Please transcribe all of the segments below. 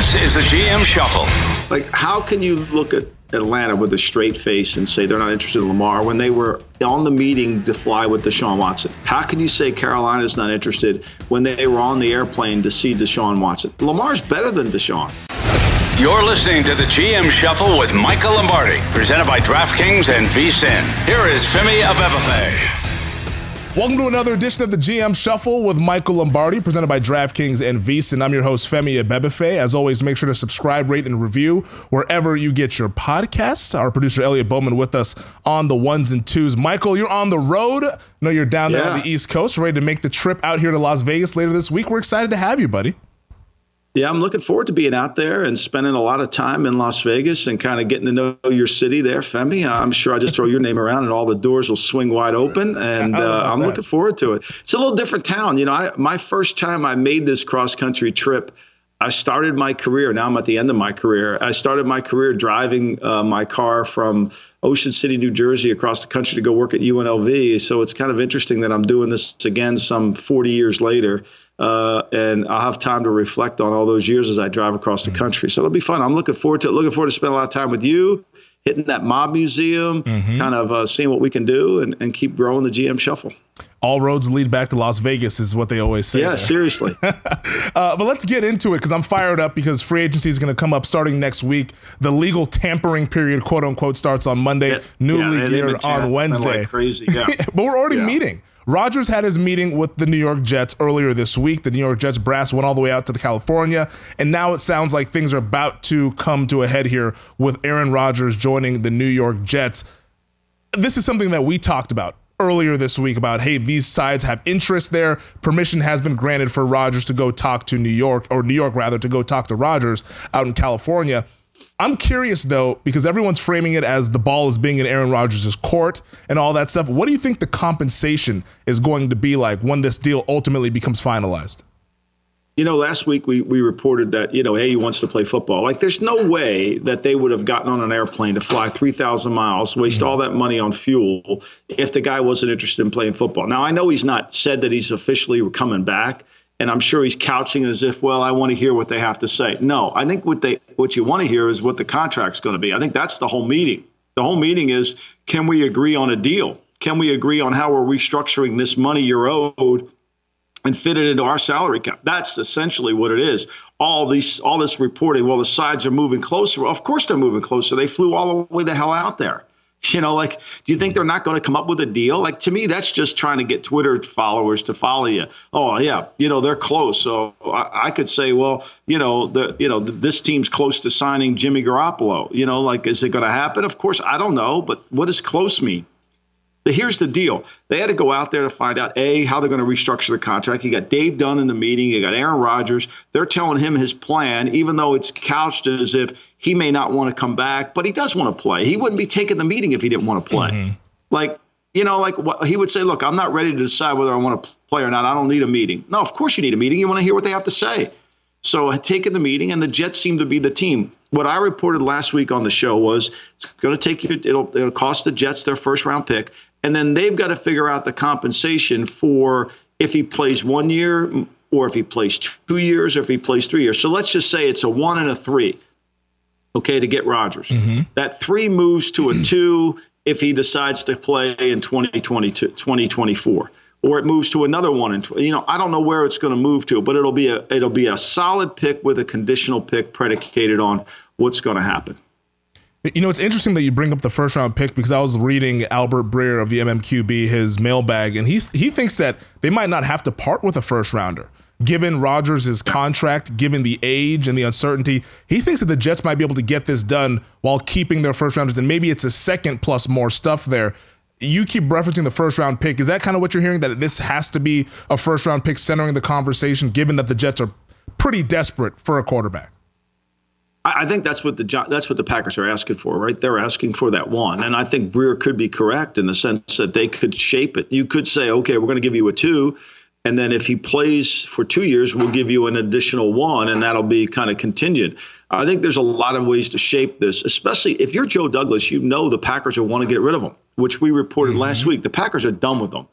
This is the GM Shuffle. Like, how can you look at Atlanta with a straight face and say they're not interested in Lamar when they were on the meeting to fly with Deshaun Watson? How can you say Carolina's not interested when they were on the airplane to see Deshaun Watson? Lamar's better than Deshaun. You're listening to the GM Shuffle with Michael Lombardi, presented by DraftKings and VSIN. Here is Femi Abebefe. Welcome to another edition of the GM Shuffle with Michael Lombardi, presented by DraftKings and VSIN. I'm your host, Femi Abebefe. As always, make sure to subscribe, rate, and review wherever you get your podcasts. Our producer, Elliot Bowman, with us on the ones and twos. Michael, you're on the road. I know you're down there Yeah. on the East Coast, ready to make the trip out here to Las Vegas later this week. We're excited to have you, buddy. Yeah, I'm looking forward to being out there and spending a lot of time in Las Vegas and kind of getting to know your city there, Femi. I'm sure I just throw your name around and all the doors will swing wide open. And uh, I'm that? looking forward to it. It's a little different town. You know, I, my first time I made this cross country trip, I started my career. Now I'm at the end of my career. I started my career driving uh, my car from Ocean City, New Jersey, across the country to go work at UNLV. So it's kind of interesting that I'm doing this again some 40 years later. Uh, and I'll have time to reflect on all those years as I drive across the country. So it'll be fun. I'm looking forward to it. Looking forward to spending a lot of time with you, hitting that mob museum, kind of uh, seeing what we can do, and, and keep growing the GM shuffle. All roads lead back to Las Vegas, is what they always say. Yeah, there. seriously. Uh, but let's get into it because I'm fired up because free agency is going to come up starting next week. The legal tampering period, quote unquote, starts on Monday. New Yeah, league year on Wednesday. like crazy. Yeah. but we're already Yeah. meeting. Rodgers had his meeting with the New York Jets earlier this week. The New York Jets brass went all the way out to California, and now it sounds like things are about to come to a head here with Aaron Rodgers joining the New York Jets. This is something that we talked about earlier this week about hey, these sides have interest there. Permission has been granted for Rodgers to go talk to New York, or New York rather, to go talk to Rodgers out in California. I'm curious though, because everyone's framing it as the ball is being in Aaron Rodgers' court and all that stuff. What do you think the compensation is going to be like when this deal ultimately becomes finalized? You know, last week we, we reported that, you know, hey, he wants to play football. Like, there's no way that they would have gotten on an airplane to fly 3,000 miles, waste all that money on fuel if the guy wasn't interested in playing football. Now, I know he's not said that he's officially coming back, and I'm sure he's couching it as if, well, I want to hear what they have to say. No, I think what they what you want to hear is what the contract's going to be. I think that's the whole meeting. The whole meeting is can we agree on a deal? Can we agree on how we're restructuring this money you're owed and fit it into our salary cap. That's essentially what it is. All these, all this reporting. Well, the sides are moving closer. Well, of course they're moving closer. They flew all the way the hell out there. You know, like, do you think they're not going to come up with a deal? Like, to me, that's just trying to get Twitter followers to follow you. Oh, yeah, you know, they're close. So I, I could say, well, you know, the, you know, this team's close to signing Jimmy Garoppolo. You know, like, is it going to happen? Of course, I don't know. But what does close mean? But here's the deal. They had to go out there to find out A, how they're going to restructure the contract. You got Dave Dunn in the meeting, you got Aaron Rodgers. They're telling him his plan, even though it's couched as if he may not want to come back, but he does want to play. He wouldn't be taking the meeting if he didn't want to play. Mm-hmm. Like, you know, like what he would say, look, I'm not ready to decide whether I want to play or not. I don't need a meeting. No, of course you need a meeting. You want to hear what they have to say. So uh, I had taken the meeting, and the Jets seem to be the team. What I reported last week on the show was it's going to take you. It'll it'll cost the Jets their first round pick, and then they've got to figure out the compensation for if he plays one year, or if he plays two years, or if he plays three years. So let's just say it's a one and a three, okay, to get Rodgers. Mm-hmm. That three moves to a two if he decides to play in 2022, 2024 or it moves to another one and you know I don't know where it's going to move to, but it'll be a it'll be a solid pick with a conditional pick predicated on what's going to happen. You know, it's interesting that you bring up the first round pick because I was reading Albert Breer of the MMQB his mailbag, and he's he thinks that they might not have to part with a first rounder. Given Rodgers' contract, given the age and the uncertainty, he thinks that the Jets might be able to get this done while keeping their first rounders, and maybe it's a second plus more stuff there you keep referencing the first round pick. Is that kind of what you're hearing? That this has to be a first round pick centering the conversation, given that the Jets are pretty desperate for a quarterback. I think that's what the that's what the Packers are asking for, right? They're asking for that one, and I think Breer could be correct in the sense that they could shape it. You could say, okay, we're going to give you a two, and then if he plays for two years, we'll give you an additional one, and that'll be kind of contingent. I think there's a lot of ways to shape this, especially if you're Joe Douglas. You know the Packers will want to get rid of him which we reported mm-hmm. last week. The Packers are done with them.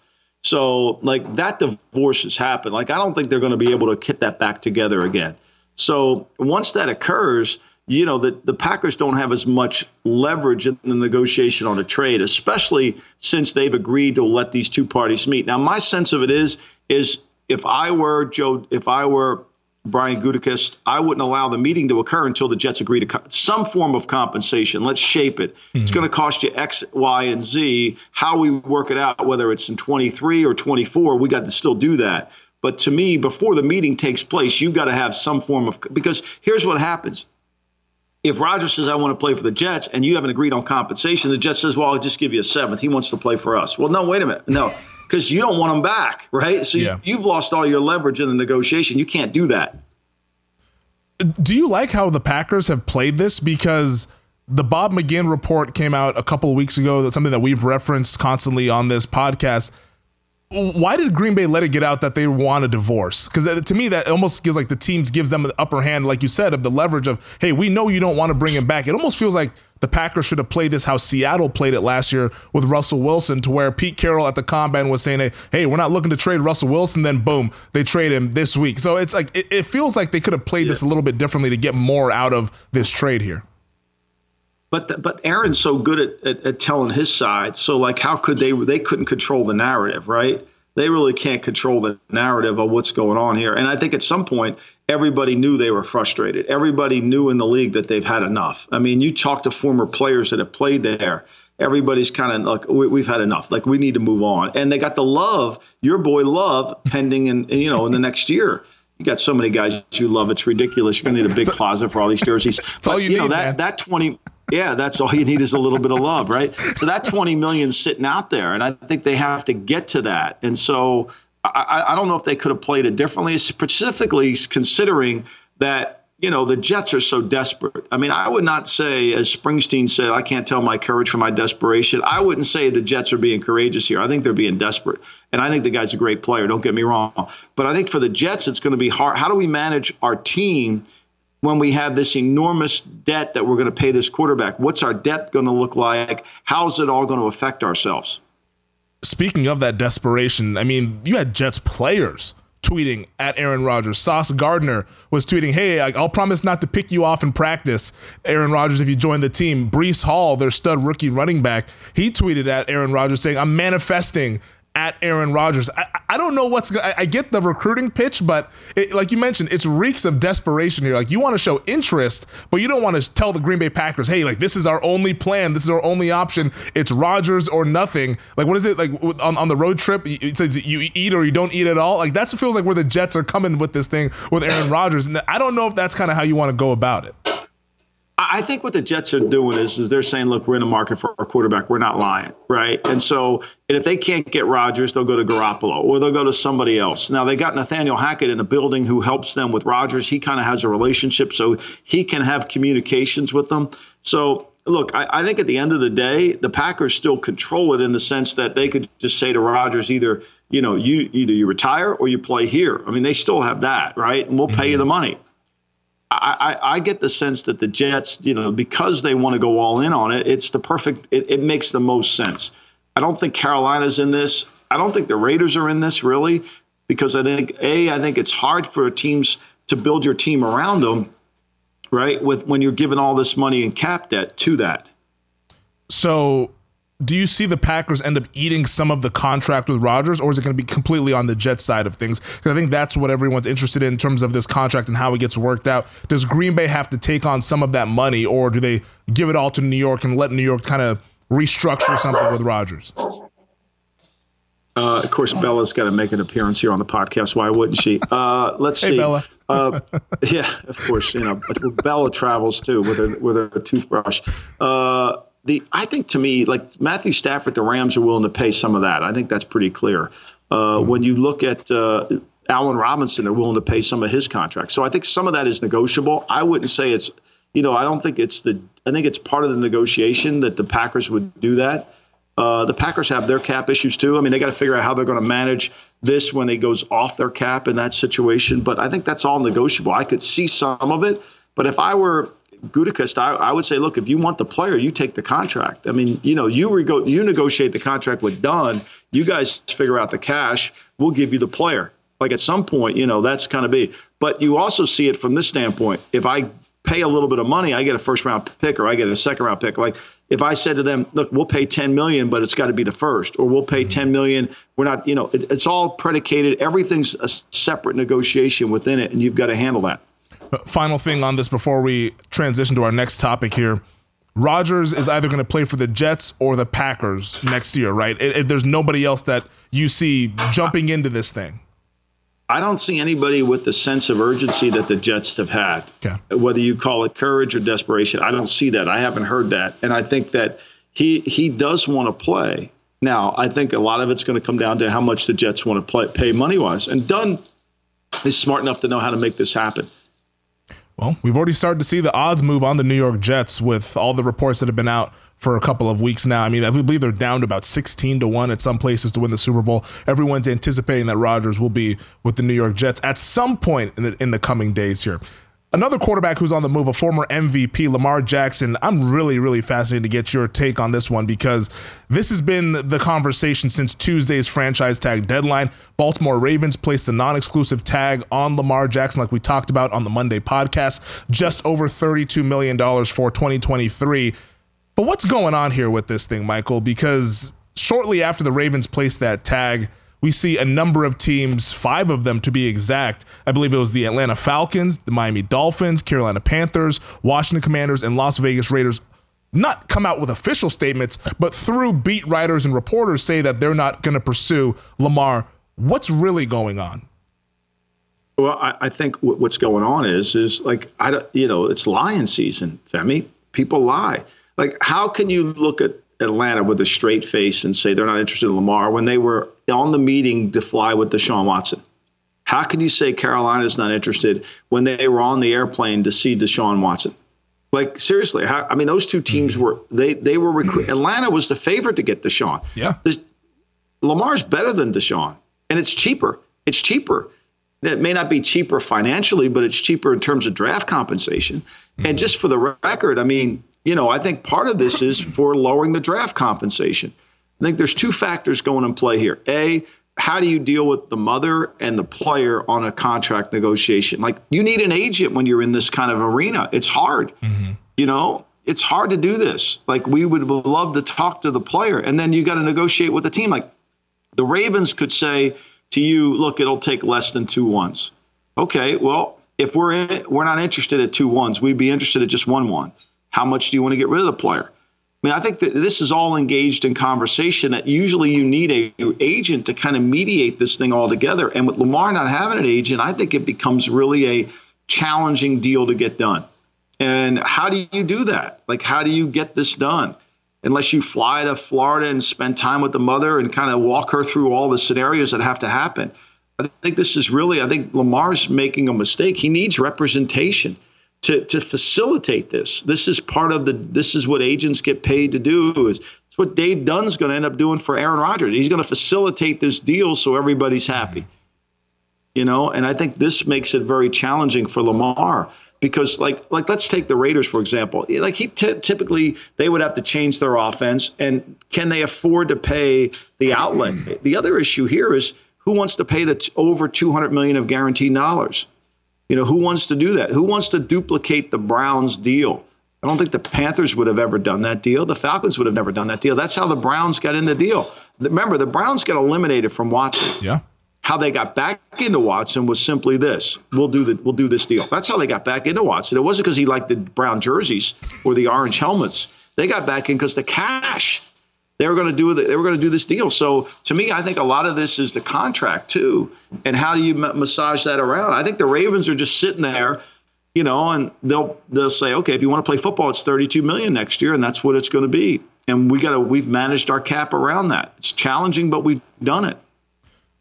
So, like, that divorce has happened. Like, I don't think they're going to be able to get that back together again. So, once that occurs, you know, the, the Packers don't have as much leverage in the negotiation on a trade, especially since they've agreed to let these two parties meet. Now, my sense of it is, is if I were Joe, if I were Brian Gutekunst, I wouldn't allow the meeting to occur until the Jets agree to co- some form of compensation. Let's shape it. Mm-hmm. It's going to cost you X, Y, and Z. How we work it out, whether it's in 23 or 24, we got to still do that. But to me, before the meeting takes place, you've got to have some form of because here's what happens. If Rodgers says I want to play for the Jets and you haven't agreed on compensation, the Jets says, "Well, I'll just give you a seventh. He wants to play for us." Well, no, wait a minute, no because you don't want them back, right? So yeah. you, you've lost all your leverage in the negotiation. You can't do that. Do you like how the Packers have played this? Because the Bob McGinn report came out a couple of weeks ago. That's something that we've referenced constantly on this podcast why did Green Bay let it get out that they want a divorce? Because to me, that almost gives like the teams gives them the upper hand, like you said, of the leverage of, hey, we know you don't want to bring him back. It almost feels like the Packers should have played this how Seattle played it last year with Russell Wilson, to where Pete Carroll at the combine was saying, hey, we're not looking to trade Russell Wilson. Then boom, they trade him this week. So it's like it, it feels like they could have played yeah. this a little bit differently to get more out of this trade here. But the, but Aaron's so good at, at, at telling his side. So like, how could they? They couldn't control the narrative, right? They really can't control the narrative of what's going on here. And I think at some point, everybody knew they were frustrated. Everybody knew in the league that they've had enough. I mean, you talk to former players that have played there. Everybody's kind of like, we, have had enough. Like, we need to move on. And they got the love, your boy love, pending in, you know, in the next year you got so many guys you love. It's ridiculous. You're gonna need a big closet for all these jerseys. That's but, all you, you need, know, that man. that twenty. Yeah, that's all you need is a little bit of love, right? So that twenty million sitting out there, and I think they have to get to that. And so I, I don't know if they could have played it differently, specifically considering that you know, the Jets are so desperate. I mean, I would not say, as Springsteen said, I can't tell my courage from my desperation. I wouldn't say the Jets are being courageous here. I think they're being desperate. And I think the guy's a great player, don't get me wrong. But I think for the Jets, it's going to be hard. How do we manage our team when we have this enormous debt that we're going to pay this quarterback? What's our debt going to look like? How's it all going to affect ourselves? Speaking of that desperation, I mean, you had Jets players tweeting at Aaron Rodgers. Sauce Gardner was tweeting, "Hey, I'll promise not to pick you off in practice, Aaron Rodgers, if you join the team." Breece Hall, their stud rookie running back, he tweeted at Aaron Rodgers saying, "I'm manifesting at Aaron Rodgers. I, I don't know what's. I, I get the recruiting pitch, but it, like you mentioned, it's reeks of desperation here. Like you want to show interest, but you don't want to tell the Green Bay Packers, "Hey, like this is our only plan. This is our only option. It's Rodgers or nothing." Like what is it like on, on the road trip? It says you eat or you don't eat at all. Like that feels like where the Jets are coming with this thing with Aaron Rodgers, and I don't know if that's kind of how you want to go about it. I think what the Jets are doing is, is they're saying, look, we're in the market for a quarterback. We're not lying, right? And so, and if they can't get Rodgers, they'll go to Garoppolo or they'll go to somebody else. Now they got Nathaniel Hackett in the building who helps them with Rodgers. He kind of has a relationship, so he can have communications with them. So look, I, I, think at the end of the day, the Packers still control it in the sense that they could just say to Rodgers, either you know, you either you retire or you play here. I mean, they still have that, right? And we'll pay mm-hmm. you the money. I, I, get the sense that the Jets, you know, because they want to go all in on it, it's the perfect. It, it makes the most sense. I don't think Carolina's in this. I don't think the Raiders are in this really. because I think a I think it's hard for teams to build your team around them, right? With when you're giving all this money in cap debt to that. So do you see the Packers end up eating some of the contract with Rodgers, or is it going to be completely on the Jets side of things? Because I think that's what everyone's interested in in terms of this contract and how it gets worked out. Does Green Bay have to take on some of that money, or do they give it all to New York and let New York kind of restructure something with Rodgers? Uh, of course, Bella's got to make an appearance here on the podcast. Why wouldn't she? Uh, let's hey, see. Bella. uh, yeah, of course. You know, Bella travels too with a with a toothbrush. Uh, the I think to me, like Matthew Stafford, the Rams are willing to pay some of that. I think that's pretty clear. Uh, when you look at uh, Allen Robinson, they're willing to pay some of his contract. So I think some of that is negotiable. I wouldn't say it's, you know, I don't think it's the. I think it's part of the negotiation that the Packers would do that. Uh, the Packers have their cap issues too. I mean, they got to figure out how they're going to manage this when it goes off their cap in that situation. But I think that's all negotiable. I could see some of it. But if I were Gutekunst, I, I, would say, look, if you want the player, you take the contract. I mean, you know, you rego- you negotiate the contract with Dunn. You guys figure out the cash. We'll give you the player. Like at some point, you know, that's kind of be. But you also see it from this standpoint. If I pay a little bit of money, I get a first round pick or I get a second round pick. Like if I said to them, look, we'll pay 10 million, but it's got to be the first, or we'll pay 10 million. We're not, you know, it, it's all predicated. Everything's a separate negotiation within it, and you've got to handle that. Final thing on this before we transition to our next topic here. Rodgers is either going to play for the Jets or the Packers next year, right? It, it, there's nobody else that you see jumping into this thing. I don't see anybody with the sense of urgency that the Jets have had. Okay. Whether you call it courage or desperation, I don't see that. I haven't heard that, and I think that he he does want to play. Now, I think a lot of it's going to come down to how much the Jets want to play, pay money wise, and Dunn is smart enough to know how to make this happen. Well, we've already started to see the odds move on the New York Jets with all the reports that have been out for a couple of weeks now. I mean, I believe they're down to about 16 to 1 at some places to win the Super Bowl. Everyone's anticipating that Rodgers will be with the New York Jets at some point in the, in the coming days here. Another quarterback who's on the move, a former MVP, Lamar Jackson. I'm really, really fascinated to get your take on this one because this has been the conversation since Tuesday's franchise tag deadline. Baltimore Ravens placed a non exclusive tag on Lamar Jackson, like we talked about on the Monday podcast, just over $32 million for 2023. But what's going on here with this thing, Michael? Because shortly after the Ravens placed that tag, we see a number of teams, five of them to be exact. I believe it was the Atlanta Falcons, the Miami Dolphins, Carolina Panthers, Washington Commanders, and Las Vegas Raiders not come out with official statements, but through beat writers and reporters say that they're not going to pursue Lamar. What's really going on? Well, I, I think w- what's going on is is like I don't, you know it's lion season, Femi. People lie. Like, how can you look at Atlanta with a straight face and say they're not interested in Lamar when they were on the meeting to fly with Deshaun Watson? How can you say Carolina's not interested when they were on the airplane to see Deshaun Watson? Like seriously, how, I mean, those two teams were they they were recru- Atlanta was the favorite to get Deshaun. Yeah, Lamar's better than Deshaun, and it's cheaper. It's cheaper. It may not be cheaper financially, but it's cheaper in terms of draft compensation. Mm-hmm. And just for the record, I mean, you know, I think part of this is for lowering the draft compensation. I think there's two factors going in play here. A, how do you deal with the mother and the player on a contract negotiation? Like you need an agent when you're in this kind of arena. It's hard. Mm-hmm. You know, it's hard to do this. Like we would love to talk to the player and then you got to negotiate with the team. Like the Ravens could say to you, look, it'll take less than two ones. Okay, well, if we're in, we're not interested at two ones, we'd be interested at just one one. How much do you want to get rid of the player? I mean, I think that this is all engaged in conversation that usually you need a agent to kind of mediate this thing all together. And with Lamar not having an agent, I think it becomes really a challenging deal to get done. And how do you do that? Like, how do you get this done? Unless you fly to Florida and spend time with the mother and kind of walk her through all the scenarios that have to happen. I think this is really, I think Lamar's making a mistake. He needs representation to to facilitate this. This is part of the. This is what agents get paid to do. Is it's what Dave Dunn's going to end up doing for Aaron Rodgers. He's going to facilitate this deal so everybody's happy. You know, and I think this makes it very challenging for Lamar because, like, like let's take the Raiders for example. Like he t- typically they would have to change their offense, and can they afford to pay the outlet? The other issue here is Who wants to pay the t- over 200 million of guaranteed dollars? You know, who wants to do that? Who wants to duplicate the Browns deal? I don't think the Panthers would have ever done that deal. The Falcons would have never done that deal. That's how the Browns got in the deal. Remember, the Browns got eliminated from Watson. Yeah. How they got back into Watson was simply this: we'll do the we'll do this deal. That's how they got back into Watson. It wasn't because he liked the brown jerseys or the orange helmets. They got back in because the cash. They were going to do they were going to do this deal. So to me, I think a lot of this is the contract too, and how do you massage that around? I think the Ravens are just sitting there you know, and they'll they'll say, okay, if you want to play football, it's 32 million next year, and that's what it's going to be. And we got to we've managed our cap around that. It's challenging, but we've done it.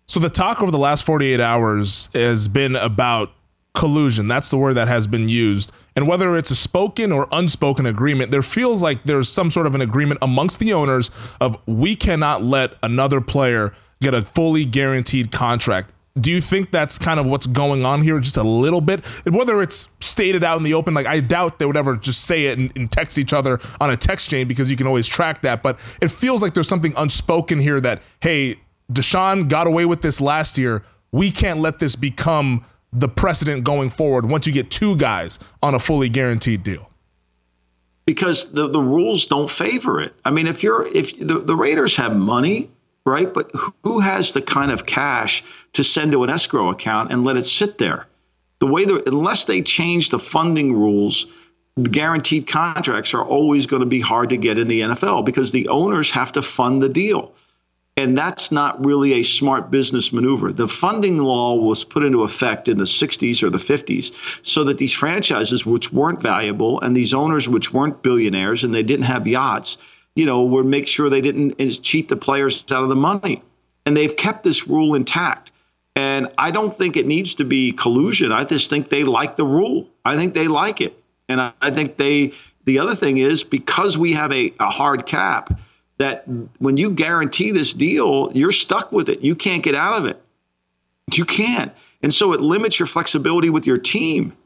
So the talk over the last 48 hours has been about collusion. That's the word that has been used. And whether it's a spoken or unspoken agreement, there feels like there's some sort of an agreement amongst the owners of we cannot let another player get a fully guaranteed contract. Do you think that's kind of what's going on here, just a little bit? Whether it's stated out in the open, like I doubt they would ever just say it and, and, text each other on a text chain because you can always track that. But it feels like there's something unspoken here that, hey, Deshaun got away with this last year. We can't let this become the precedent going forward once you get two guys on a fully guaranteed deal because the, the rules don't favor it. I mean, if you're if the, the Raiders have money, right? But who has the kind of cash to send to an escrow account and let it sit there? The way that, unless they change the funding rules, the guaranteed contracts are always going to be hard to get in the NFL because the owners have to fund the deal. And that's not really a smart business maneuver. The funding law was put into effect in the 60s or the 50s so that these franchises, which weren't valuable, and these owners, which weren't billionaires and they didn't have yachts, you know, would make sure they didn't eh, cheat the players out of the money. And they've kept this rule intact. And I don't think it needs to be collusion. I just think they like the rule. I think they like it. And I, I think they, the other thing is because we have a, a hard cap, that when you guarantee this deal, you're stuck with it. You can't get out of it. You can't. And so it limits your flexibility with your team.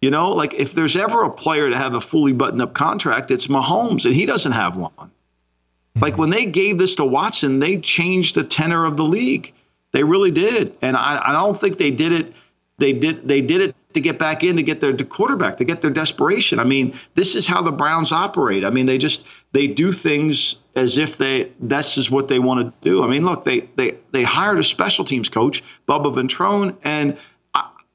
You know, like if there's ever a player to have a fully buttoned up contract, it's Mahomes, and he doesn't have one. Mm-hmm. Like when they gave this to Watson, they changed the tenor of the league. They really did, and I, I don't think they did it. They did. They did it to get back in to get their quarterback to get their desperation. I mean, this is how the Browns operate. I mean, they just they do things as if they this is what they want to do. I mean, look, they they they hired a special teams coach, Bubba Ventrone, and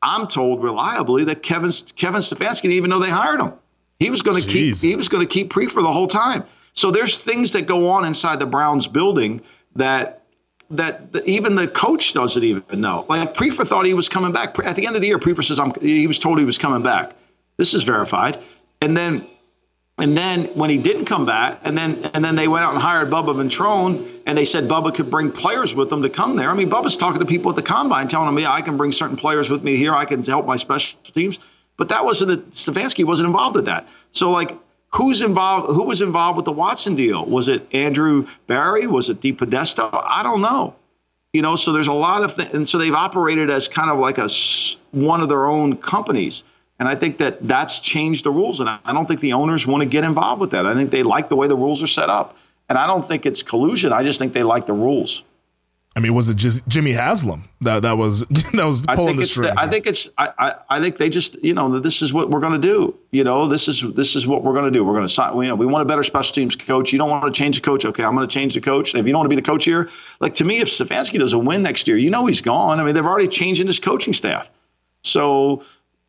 I'm told reliably that Kevin Kevin Stefanski didn't even know they hired him. He was going to keep he was going to keep Priefer the whole time. So there's things that go on inside the Browns building that that the, even the coach doesn't even know. Like Priefer thought he was coming back at the end of the year. Priefer says I'm, he was told he was coming back. This is verified. And then and then when he didn't come back, and then and then they went out and hired Bubba Ventrone, and they said Bubba could bring players with them to come there. I mean, Bubba's talking to people at the combine, telling them, "Yeah, I can bring certain players with me here. I can help my special teams." But that wasn't a, Stefanski wasn't involved with that. So like, who's involved? Who was involved with the Watson deal? Was it Andrew Berry? Was it DePodesta? I don't know. You know, so there's a lot of things, and so they've operated as kind of like a one of their own companies. And I think that that's changed the rules. And I don't think the owners want to get involved with that. I think they like the way the rules are set up. And I don't think it's collusion. I just think they like the rules. I mean, was it just Jimmy Haslam that that was that was pulling the string? I think it's I, I, I think they just you know this is what we're going to do. You know this is this is what we're going to do. We're going to sign. You know we want a better special teams coach. You don't want to change the coach. Okay, I'm going to change the coach. If you don't want to be the coach here, like to me, if Stefanski doesn't win next year, you know he's gone. I mean they've already changed his coaching staff. So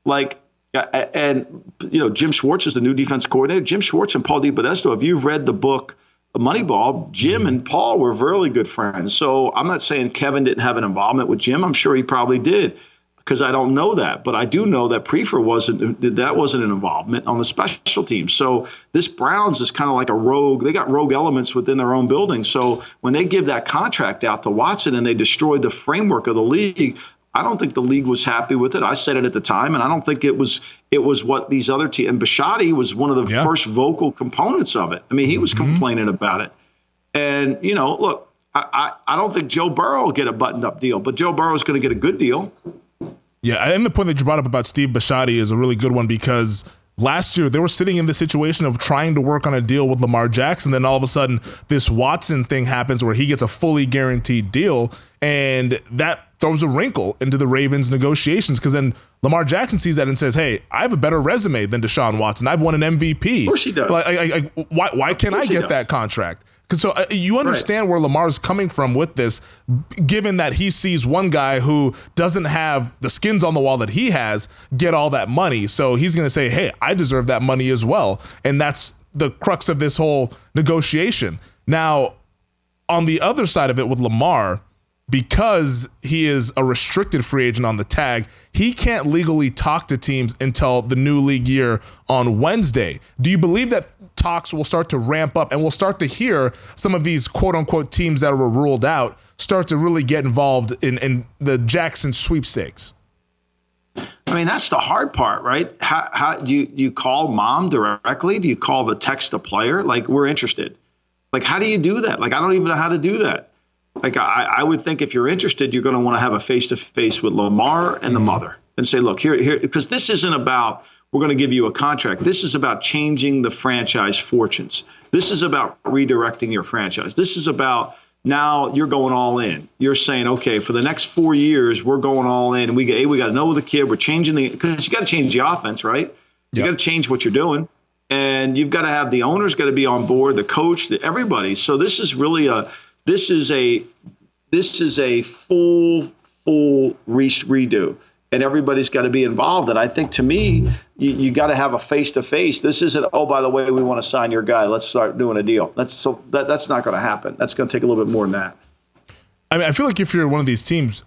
like and you know, Jim Schwartz is the new defense coordinator. Jim Schwartz and Paul DePodesta. If you've read the book Moneyball, Jim and Paul were really good friends. So I'm not saying Kevin didn't have an involvement with Jim. I'm sure he probably did because I don't know that, but I do know that Priefer wasn't that wasn't an involvement on the special team. So this Browns is kind of like a rogue. They got rogue elements within their own building. So when they give that contract out to Watson and they destroy the framework of the league, I don't think the league was happy with it. I said it at the time, and I don't think it was it was what these other teams. And Bisciotti was one of the yeah. first vocal components of it. I mean, he was mm-hmm. complaining about it. And you know, look, I, I, I don't think Joe Burrow will get a buttoned up deal, but Joe Burrow is going to get a good deal. Yeah, and the point that you brought up about Steve Bisciotti is a really good one because last year they were sitting in the situation of trying to work on a deal with Lamar Jackson. Then all of a sudden, this Watson thing happens where he gets a fully guaranteed deal, and that throws a wrinkle into the Ravens negotiations because then Lamar Jackson sees that and says, "Hey, I have a better resume than Deshaun Watson. I've won an MVP. Of course he does. Like, I, I, why, why can't I get that contract?" Because so uh, you understand right. where Lamar's coming from with this, given that he sees one guy who doesn't have the skins on the wall that he has get all that money. So he's going to say, "Hey, I deserve that money as well," and that's the crux of this whole negotiation. Now, on the other side of it with Lamar, because he is a restricted free agent on the tag, he can't legally talk to teams until the new league year on Wednesday. Do you believe that talks will start to ramp up and we'll start to hear some of these quote unquote teams that were ruled out start to really get involved in, in the Jackson sweepstakes? I mean, that's the hard part, right? How, how do you, you call mom directly? Do you call the text a player? Like, we're interested. Like, how do you do that? Like, I don't even know how to do that. Like, I, I would think if you're interested, you're going to want to have a face to face with Lamar and the mm-hmm. mother and say, look, here, here, because this isn't about we're going to give you a contract. This is about changing the franchise fortunes. This is about redirecting your franchise. This is about now you're going all in. You're saying, okay, for the next four years, we're going all in. We get, hey, we got to know the kid. We're changing the because you got to change the offense, right? You yep. got to change what you're doing, and you've got to have the owners got to be on board, the coach, the, everybody. So this is really a this is a this is a full full re- redo and everybody's got to be involved. And I think to me, you, you got to have a face to face. This isn't, oh, by the way, we want to sign your guy. Let's start doing a deal. That's so that, that's not going to happen. That's going to take a little bit more than that. I mean, I feel like if you're one of these teams,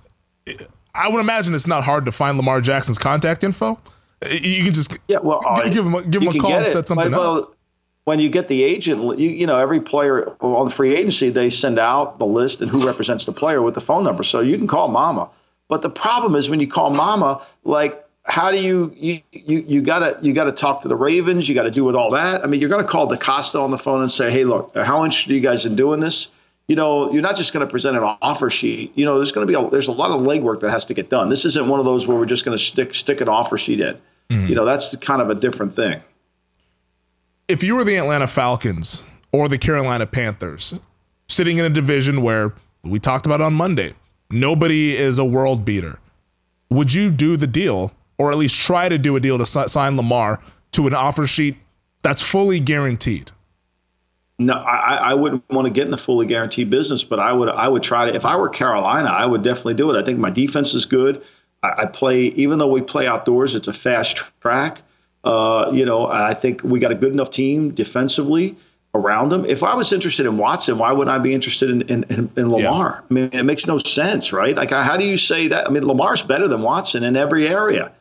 I would imagine it's not hard to find Lamar Jackson's contact info. You can just yeah, well, give, him give him a call and set something well, up. When you get the agent, you, you know every player on the free agency, they send out the list and who represents the player with the phone number, so you can call Mama but the problem is when you call mama, like how do you you you, you gotta you gotta talk to the Ravens, you gotta do with all that. I mean, you're gonna call DeCosta on the phone and say, hey, look, how interested are you guys in doing this? You know, you're not just going to present an offer sheet. You know, there's going to be a, there's a lot of legwork that has to get done. This isn't one of those where we're just going to stick stick an offer sheet in. Mm-hmm. You know, that's kind of a different thing. If you were the Atlanta Falcons or the Carolina Panthers, sitting in a division where we talked about on Monday, nobody is a world beater. Would you do the deal, or at least try to do a deal to sign Lamar to an offer sheet that's fully guaranteed? No, I, I wouldn't want to get in the fully guaranteed business, but I would I would try to. If I were Carolina, I would definitely do it. I think my defense is good. I, I play, even though we play outdoors, it's a fast track. Uh, you know, I think we got a good enough team defensively around him. If I was interested in Watson, why wouldn't I be interested in, in, in, in Lamar? Yeah. I mean, it makes no sense, right? Like, how do you say that? I mean, Lamar's better than Watson in every area,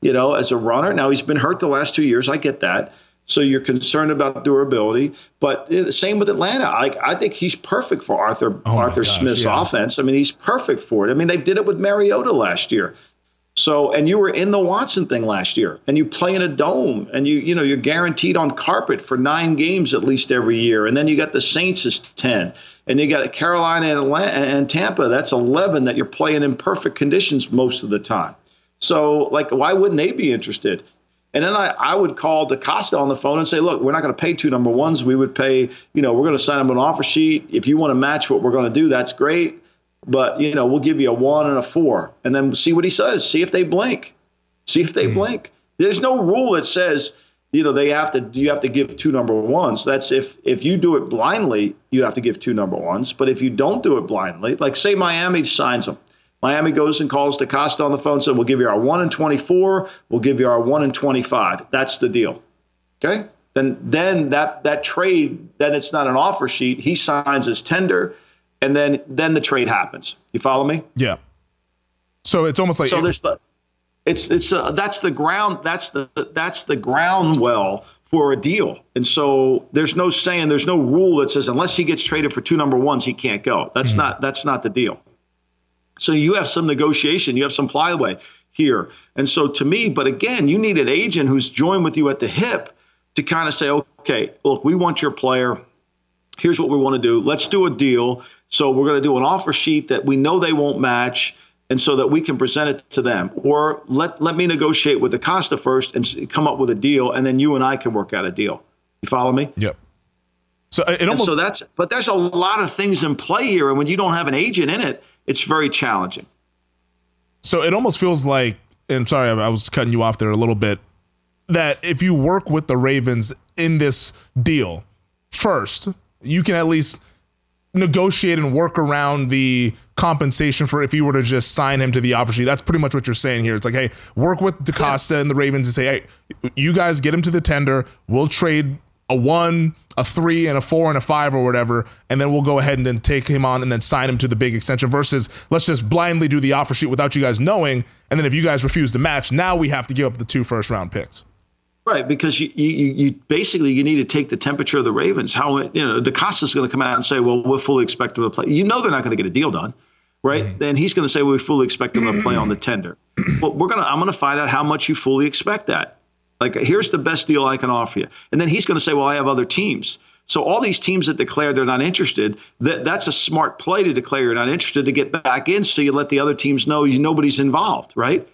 you know, as a runner. Now, he's been hurt the last two years. I get that. So you're concerned about durability, but the same with Atlanta. I, I think he's perfect for Arthur oh Arthur gosh, Smith's yeah. offense. I mean, he's perfect for it. I mean, they did it with Mariota last year. So, and you were in the Watson thing last year, and you play in a dome, and you, you know, you're guaranteed on carpet for nine games at least every year, and then you got the Saints as ten, and you got Carolina and, Atlanta, and Tampa. That's eleven that you're playing in perfect conditions most of the time. So, like, why wouldn't they be interested? And then I, I would call DeCosta on the phone and say, look, we're not going to pay two number ones. We would pay, you know, we're going to sign them an offer sheet. If you want to match what we're going to do, that's great but you know we'll give you a one and a four. And then see what he says. See if they blink. See if they mm. blink. There's no rule that says you know they have to you have to give two number ones. That's if if you do it blindly you have to give two number ones. But if you don't do it blindly like say miami signs them. Miami goes and calls DeCosta on the phone and says we'll give you our 1 and 24 we'll give you our 1 and 25 that's the deal. Okay? Then then that that trade then it's not an offer sheet. He signs his tender and then then the trade happens. You follow me? Yeah. So it's almost like so. There's the it's it's uh, that's the ground that's the that's the ground well for a deal. And so there's no saying there's no rule that says unless he gets traded for two number ones he can't go. That's mm-hmm. not that's not the deal. So you have some negotiation, you have some plyway here. And so to me, but again, you need an agent who's joined with you at the hip to kind of say, okay, look, we want your player. Here's what we want to do. Let's do a deal. So we're going to do an offer sheet that we know they won't match, and so that we can present it to them. Or let let me negotiate with DeCosta first and come up with a deal, and then you and I can work out a deal. You follow me? Yep. So uh, it almost so that's but there's a lot of things in play here, and when you don't have an agent in it, it's very challenging. So it almost feels like, and sorry, I was cutting you off there a little bit, that if you work with the Ravens in this deal first, you can at least negotiate and work around the compensation for if you were to just sign him to the offer sheet. That's pretty much what you're saying here. It's like, hey, work with DeCosta yeah. and the Ravens and say, hey, you guys get him to the tender. We'll trade a one, a three, and a four, and a five, or whatever, and then we'll go ahead and then take him on and then sign him to the big extension. Versus let's just blindly do the offer sheet without you guys knowing, and then if you guys refuse to match, now we have to give up the two first round picks. Right, because you, you, you basically you need to take the temperature of the Ravens. How you know DeCosta's going to come out and say, "Well, we're fully expect them to play." You know they're not going to get a deal done, right? Then he's going to say, well, "We fully expect them to play on the tender." Well, we're gonna I'm going to find out how much you fully expect that. Like, here's the best deal I can offer you, and then he's going to say, "Well, I have other teams." So all these teams that declare they're not interested, that that's a smart play to declare you're not interested to get back in, so you let the other teams know you nobody's involved, right?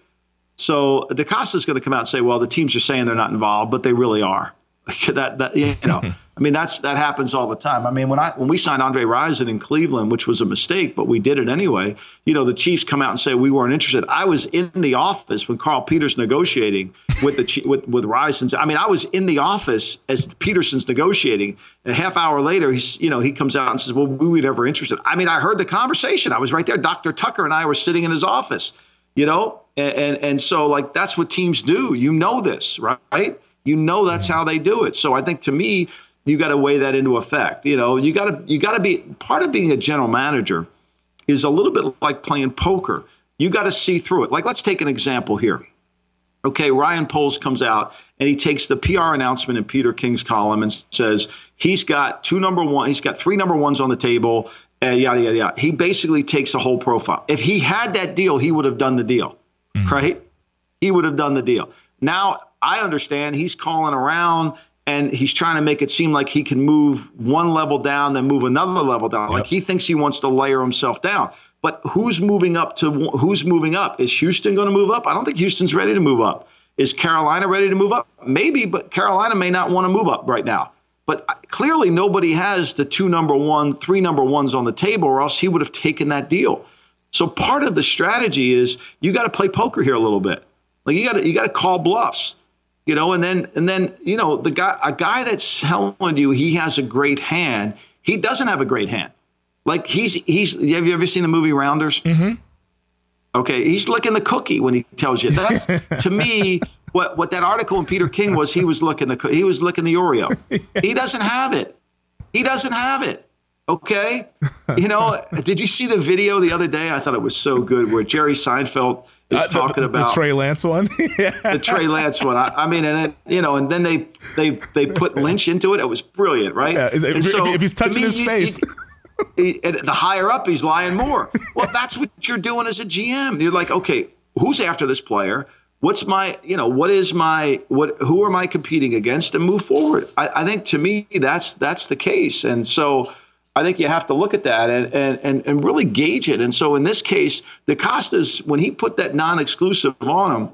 So DeCosta is going to come out and say, well, the teams are saying they're not involved, but they really are. that, that you know, I mean, that's that happens all the time. I mean, when I when we signed Andre Rison in Cleveland, which was a mistake, but we did it anyway. You know, the Chiefs come out and say we weren't interested. I was in the office when Carl Peters negotiating with the with with Rison's. I mean, I was in the office as Peterson's negotiating. A half hour later, he's you know he comes out and says, "Well, we were never interested." I mean, I heard the conversation. I was right there. Dr. Tucker and I were sitting in his office. You know, and, and, so like that's what teams do. You know this, right? You know that's how they do it. So I think to me, you got to weigh that into effect. You know, you got to you got to be part of being a general manager is a little bit like playing poker. You got to see through it. Like let's take an example here. Okay, Ryan Poles comes out and he takes the PR announcement in Peter King's column and says he's got two number one, he's got three number ones on the table, and yada yada yada. He basically takes a whole profile. If he had that deal, he would have done the deal mm-hmm. right? He would have done the deal. Now I understand he's calling around and he's trying to make it seem like he can move one level down, then move another level down. Yep. Like he thinks he wants to layer himself down. But who's moving up to who's moving up? Is Houston going to move up? I don't think Houston's ready to move up. Is Carolina ready to move up? Maybe, but Carolina may not want to move up right now. But clearly, nobody has the two number one, three number ones on the table, or else he would have taken that deal. So part of the strategy is you got to play poker here a little bit. Like you got to you got to call bluffs, you know, and then and then you know the guy a guy that's telling you he has a great hand, he doesn't have a great hand. Like he's he's have you ever seen the movie Rounders? Mm-hmm. Okay, he's licking the cookie when he tells you that. to me, what what that article in Peter King was, he was looking the he was licking the Oreo. He doesn't have it. He doesn't have it. Okay. You know, did you see the video the other day? I thought it was so good where Jerry Seinfeld is uh, talking the, about the Trey Lance one. yeah. The Trey Lance one. I, I, mean, and it, you know, and then they they they put Lynch into it. It was brilliant, right? Yeah. If, so, if, he's touching me, his you, face. You, the higher up he's lying more. Well, that's what you're doing as a GM. You're like, okay, who's after this player? What's my, you know, what is my, what, who am I competing against, and move forward. I, I think to me that's that's the case, and so I think you have to look at that and, and, and, really gauge it. And so in this case, DeCosta's, when he put that non exclusive on him,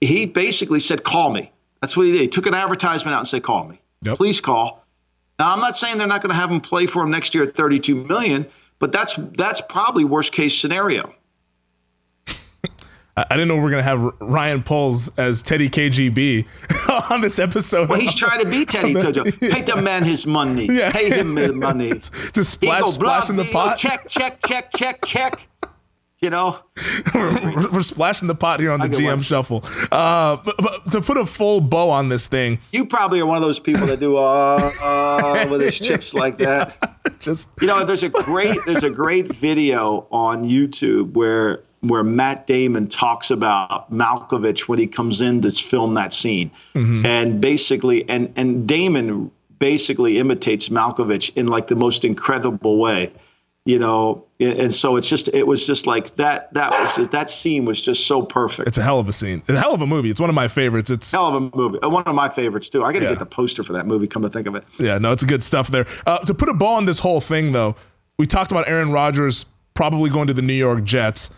he basically said, call me. That's what he did. He took an advertisement out and said, call me. Yep. Please call. Now, I'm not saying they're not going to have him play for him next year at 32 million, but that's that's probably worst case scenario. I didn't know we are going to have Ryan Poles as Teddy KGB on this episode. Well, he's trying to be Teddy KGB. Pay the man his money. Yeah. Pay him his money. Just splash, splash in the pot. Check, check, check, check, check. You know, we're, we're, splashing the pot here on the GM one. Shuffle. Uh, but, but, to put a full bow on this thing, you probably are one of those people that do uh, uh with his chips like that. Just you know, there's a great there's a great video on YouTube where where Matt Damon talks about Malkovich when he comes in to film that scene, mm-hmm. and basically, and and Damon basically imitates Malkovich in like the most incredible way, you know. And so it's just, it was just like that. That was that scene was just so perfect. It's a hell of a scene. It's a hell of a movie. It's one of my favorites. It's hell of a movie. Uh, one of my favorites too. I got to yeah. get the poster for that movie. Come to think of it. Yeah, no, it's good stuff there. Uh, to put a ball on this whole thing, though, we talked about Aaron Rodgers probably going to the New York Jets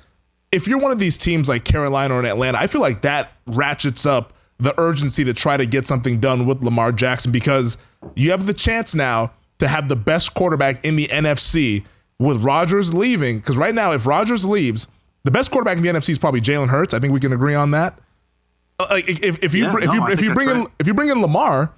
if you're one of these teams like Carolina or Atlanta, I feel like that ratchets up the urgency to try to get something done with Lamar Jackson because you have the chance now to have the best quarterback in the NFC with Rodgers leaving. Because right now, if Rodgers leaves, the best quarterback in the NFC is probably Jalen Hurts. I think we can agree on that. Uh, like if, if you yeah, if no, you if you bring in right. if you bring in Lamar,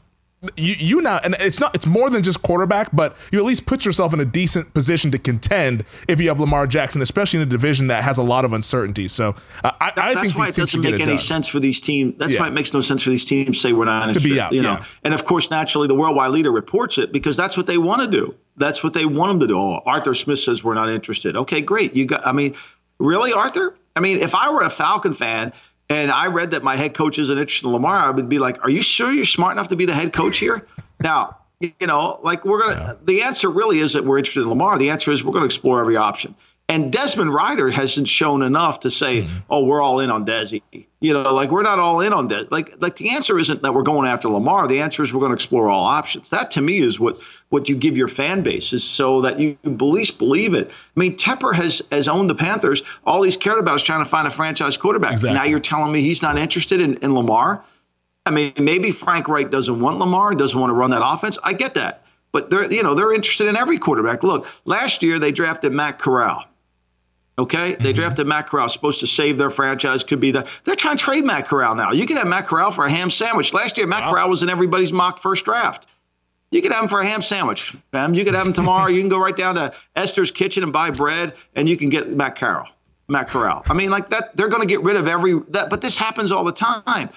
you you now and it's not it's more than just quarterback, but you at least put yourself in a decent position to contend if you have Lamar Jackson, especially in a division that has a lot of uncertainty. So uh, I, I think why it doesn't make any done. sense for these teams. That's yeah. why it makes no sense for these teams to say we're not interested. To be out, you know, yeah. and of course, naturally, the worldwide leader reports it because that's what they want to do. That's what they want them to do. Oh, Arthur Smith says we're not interested. Okay, great. You got. I mean, really, Arthur? I mean, if I were a Falcon fan and I read that my head coach isn't interested in Lamar, I would be like, "Are you sure you're smart enough to be the head coach here?" Now, you know, like we're gonna. Yeah. The answer really is that we're interested in Lamar. The answer is we're going to explore every option. And Desmond Ryder hasn't shown enough to say, mm-hmm. "Oh, we're all in on Desi." You know, like we're not all in on Des. Like, like the answer isn't that we're going after Lamar. The answer is we're going to explore all options. That to me is what what you give your fan base is so that you at least believe it. I mean, Tepper has has owned the Panthers. All he's cared about is trying to find a franchise quarterback. Exactly. Now you're telling me he's not interested in, in Lamar. I mean, maybe Frank Reich doesn't want Lamar, doesn't want to run that offense. I get that. But they're, you know, they're interested in every quarterback. Look, last year they drafted Matt Corral. Okay, they mm-hmm. drafted Matt Corral, supposed to save their franchise. Could be that they're trying to trade Matt Corral now. You can have Matt Corral for a ham sandwich. Last year, Matt wow. Corral was in everybody's mock first draft. You could have him for a ham sandwich, fam. You could have him tomorrow. you can go right down to Esther's Kitchen and buy bread, and you can get Matt Corral. Matt Corral. I mean, like that. They're going to get rid of every that, but this happens all the time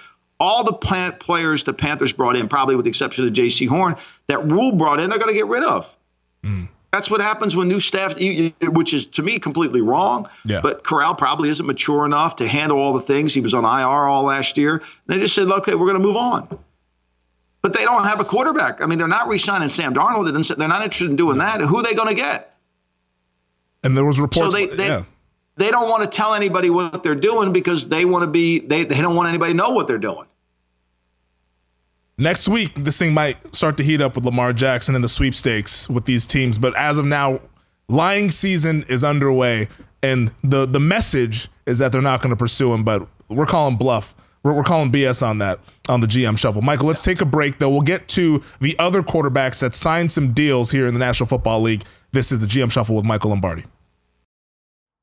all the plant players the Panthers brought in, probably with the exception of Jaycee Horn, that Rhule brought in, they're going to get rid of. Mm. That's what happens when new staff, which is to me completely wrong. Yeah. But Corral probably isn't mature enough to handle all the things. He was on IR all last year. They just said, okay, we're going to move on. But they don't have a quarterback. I mean, they're not re-signing Sam Darnold. They're not interested in doing that. Who are they going to get? And there was reports. So they, they, yeah they don't want to tell anybody what they're doing because they want to be they, they don't want anybody to know what they're doing next week this thing might start to heat up with lamar jackson and the sweepstakes with these teams but as of now lying season is underway and the the message is that they're not going to pursue him but we're calling bluff. We're, we're calling bs on that on the gm shuffle. Michael let's take a break though. We'll get to the other quarterbacks that signed some deals here in the national football league. This is the gm shuffle with michael lombardi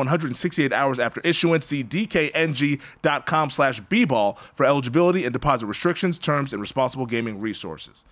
168 hours after issuance. See dkng.com slash bball for eligibility and deposit restrictions, terms, and responsible gaming resources.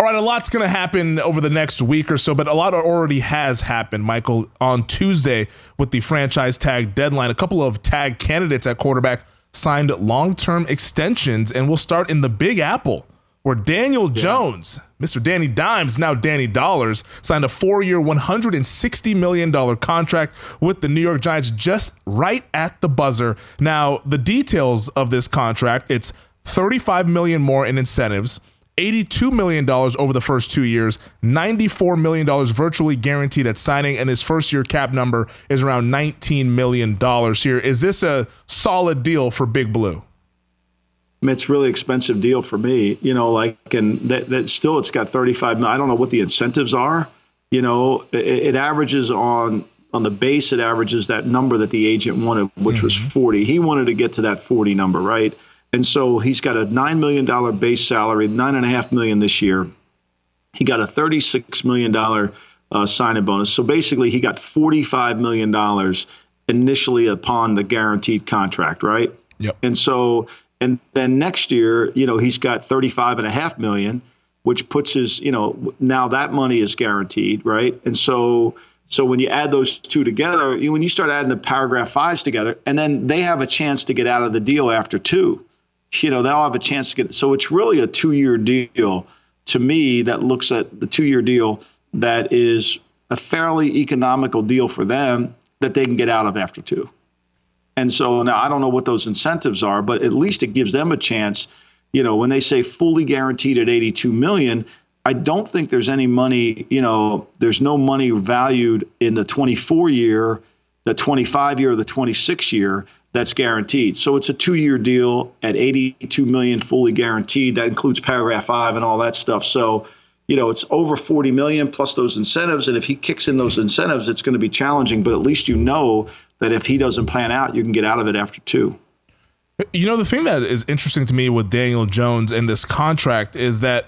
All right, a lot's going to happen over the next week or so, but a lot already has happened, Michael. On Tuesday, with the franchise tag deadline, a couple of tag candidates at quarterback signed long term extensions, and we'll start in the Big Apple where Daniel yeah. Jones, Mr. Danny Dimes, now Danny Dollars, signed a four year, $160 million contract with the New York Giants just right at the buzzer. Now, the details of this contract it's 35 million more in incentives. $82 million over the first two years, $94 million virtually guaranteed at signing, and his first year cap number is around $19 million here. Is this a solid deal for Big Blue? It's really expensive deal for me, you know, like, and that, that still it's got 35. I don't know what the incentives are. You know, it, it averages on, on the base, it averages that number that the agent wanted, which mm-hmm. was 40. He wanted to get to that 40 number, right? And so he's got a $9 million base salary, nine and a half million this year. He got a $36 million uh, signing bonus. So basically he got $45 million initially upon the guaranteed contract, right? Yep. And so, and then next year, you know, he's got 35 and a half million, which puts his, you know, now that money is guaranteed, right? And so, so when you add those two together, you, when you start adding the paragraph fives together, and then they have a chance to get out of the deal after two, you know, they'll have a chance to get. So it's really a two-year deal to me that looks at the two-year deal that is a fairly economical deal for them that they can get out of after two. And so now I don't know what those incentives are, but at least it gives them a chance. You know, when they say fully guaranteed at 82 million, I don't think there's any money, you know, there's no money valued in the 24 year, the 25 year, or the 26 year that's guaranteed. So it's a two-year deal at 82 million fully guaranteed. That includes paragraph 5 and all that stuff. So, you know, it's over 40 million plus those incentives and if he kicks in those incentives, it's going to be challenging, but at least you know that if he doesn't plan out, you can get out of it after 2. You know, the thing that is interesting to me with Daniel Jones and this contract is that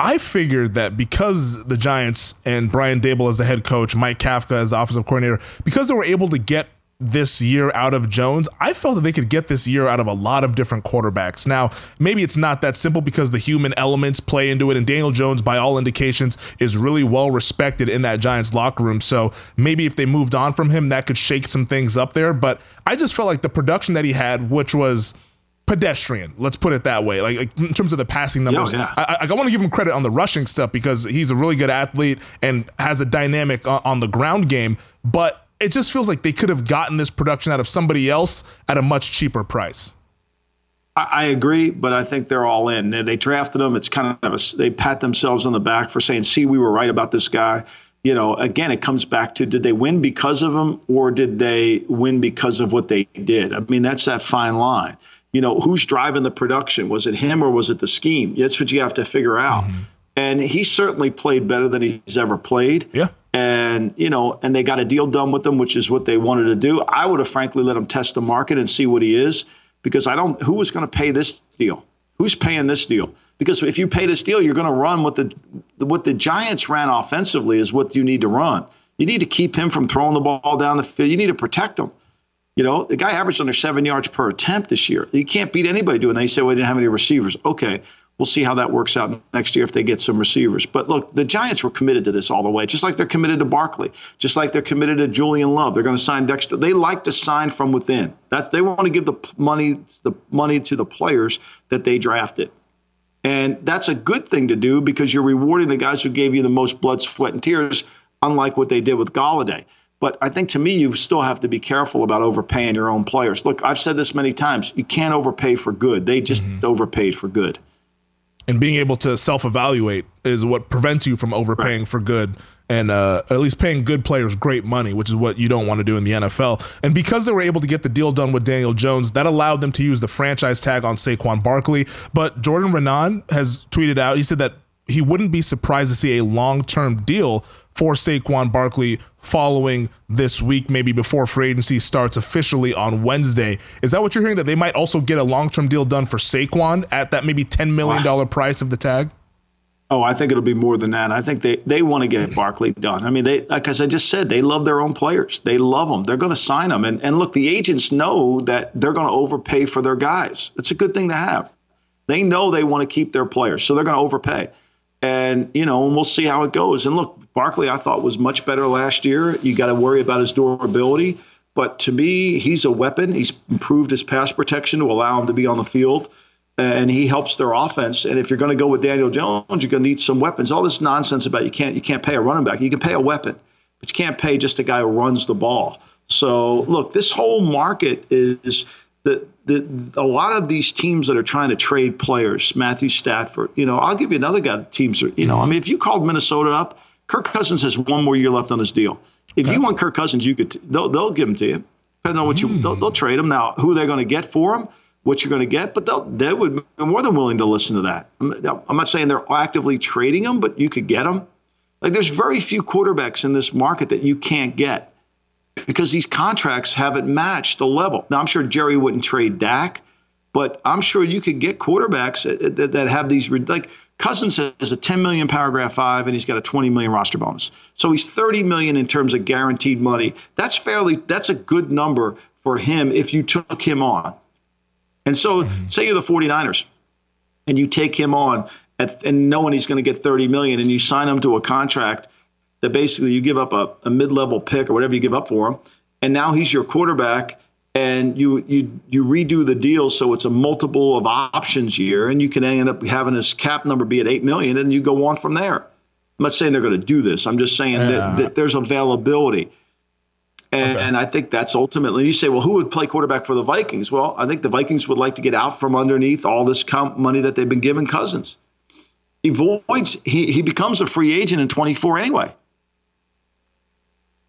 I figured that because the Giants and Brian Daboll as the head coach, Mike Kafka as the offensive coordinator, because they were able to get this year out of Jones, I felt that they could get this year out of a lot of different quarterbacks. Now, maybe it's not that simple because the human elements play into it, and Daniel Jones, by all indications, is really well respected in that Giants locker room. So maybe if they moved on from him, that could shake some things up there. But I just felt like the production that he had, which was pedestrian. Let's put it that way. Like, like in terms of the passing numbers, yeah, yeah. I, I, I want to give him credit on the rushing stuff because he's a really good athlete and has a dynamic on, on the ground game. But it just feels like they could have gotten this production out of somebody else at a much cheaper price. I agree, but I think they're all in. They, they drafted him. It's kind of a, they pat themselves on the back for saying, "See, we were right about this guy." You know, again, it comes back to did they win because of him or did they win because of what they did? I mean, that's that fine line you know, who's driving the production? Was it him or was it the scheme? That's what you have to figure out. Mm-hmm. And he certainly played better than he's ever played. Yeah. And, you know, and they got a deal done with him, which is what they wanted to do. I would have frankly let him test the market and see what he is because I don't, who is going to pay this deal? Who's paying this deal? Because if you pay this deal, you're going to run what the, what the Giants ran offensively is what you need to run. You need to keep him from throwing the ball down the field. You need to protect him. You know, the guy averaged under seven yards per attempt this year. You can't beat anybody doing that. You say, well, they didn't have any receivers. Okay, we'll see how that works out next year if they get some receivers. But look, the Giants were committed to this all the way, just like they're committed to Barkley, just like they're committed to Julian Love. They're going to sign Dexter. They like to sign from within. That's they want to give the money the money to the players that they drafted. And that's a good thing to do because you're rewarding the guys who gave you the most blood, sweat, and tears, unlike what they did with Golladay. But I think to me, you still have to be careful about overpaying your own players. Look, I've said this many times. You can't overpay for good. They just mm-hmm. overpaid for good. And being able to self evaluate is what prevents you from overpaying right. for good and uh, at least paying good players great money, which is what you don't want to do in the NFL. And because they were able to get the deal done with Daniel Jones, that allowed them to use the franchise tag on Saquon Barkley. But Jordan Raanan has tweeted out, he said that he wouldn't be surprised to see a long term deal for Saquon Barkley following this week, maybe before free agency starts officially on Wednesday. Is that what you're hearing? That they might also get a long term deal done for Saquon at that maybe $10 million wow. price of the tag? Oh, I think it'll be more than that. I think they, they want to get mm-hmm. Barkley done. I mean, they like as I just said, they love their own players. They love them. They're going to sign them. And and look, the agents know that they're going to overpay for their guys. It's a good thing to have. They know they want to keep their players, so they're going to overpay. And you know, and we'll see how it goes. And look, Barkley, I thought was much better last year. You got to worry about his durability, but to me, he's a weapon. He's improved his pass protection to allow him to be on the field, and he helps their offense. And if you're going to go with Daniel Jones, you're going to need some weapons. All this nonsense about you can't you can't pay a running back. You can pay a weapon, but you can't pay just a guy who runs the ball. So look, this whole market is the, the, a lot of these teams that are trying to trade players, Matthew Stafford, you know, I'll give you another guy. Teams are, you know, I mean, if you called Minnesota up, Kirk Cousins has one more year left on his deal. If okay. you want Kirk Cousins, you could, they'll, they'll give him to you. Depending on what you, hmm. they'll, they'll trade him. Now, who they're going to get for him, what you're going to get, but they'll, they would be more than willing to listen to that. I'm, I'm not saying they're actively trading them, but you could get them. Like there's very few quarterbacks in this market that you can't get because these contracts haven't matched the level. Now, I'm sure Jerry wouldn't trade Dak, But I'm sure you could get quarterbacks that, that, have these like Cousins has a 10 million paragraph five, and he's got a 20 million roster bonus. So he's 30 million in terms of guaranteed money. That's fairly that's a good number for him if you took him on. And so, mm-hmm. say you're the 49ers, and you take him on, at, and knowing he's going to get 30 million, and you sign him to a contract that basically you give up a, a mid-level pick or whatever you give up for him, and now he's your quarterback and you you you redo the deal so it's a multiple of options year, and you can end up having his cap number be at eight million, and you go on from there. I'm not saying they're going to do this. I'm just saying yeah. that, that, there's availability. And, okay. and, I think that's ultimately, you say, well, who would play quarterback for the Vikings? Well, I think the Vikings would like to get out from underneath all this comp money that they've been giving Cousins. He voids, he, he becomes a free agent in 24 anyway.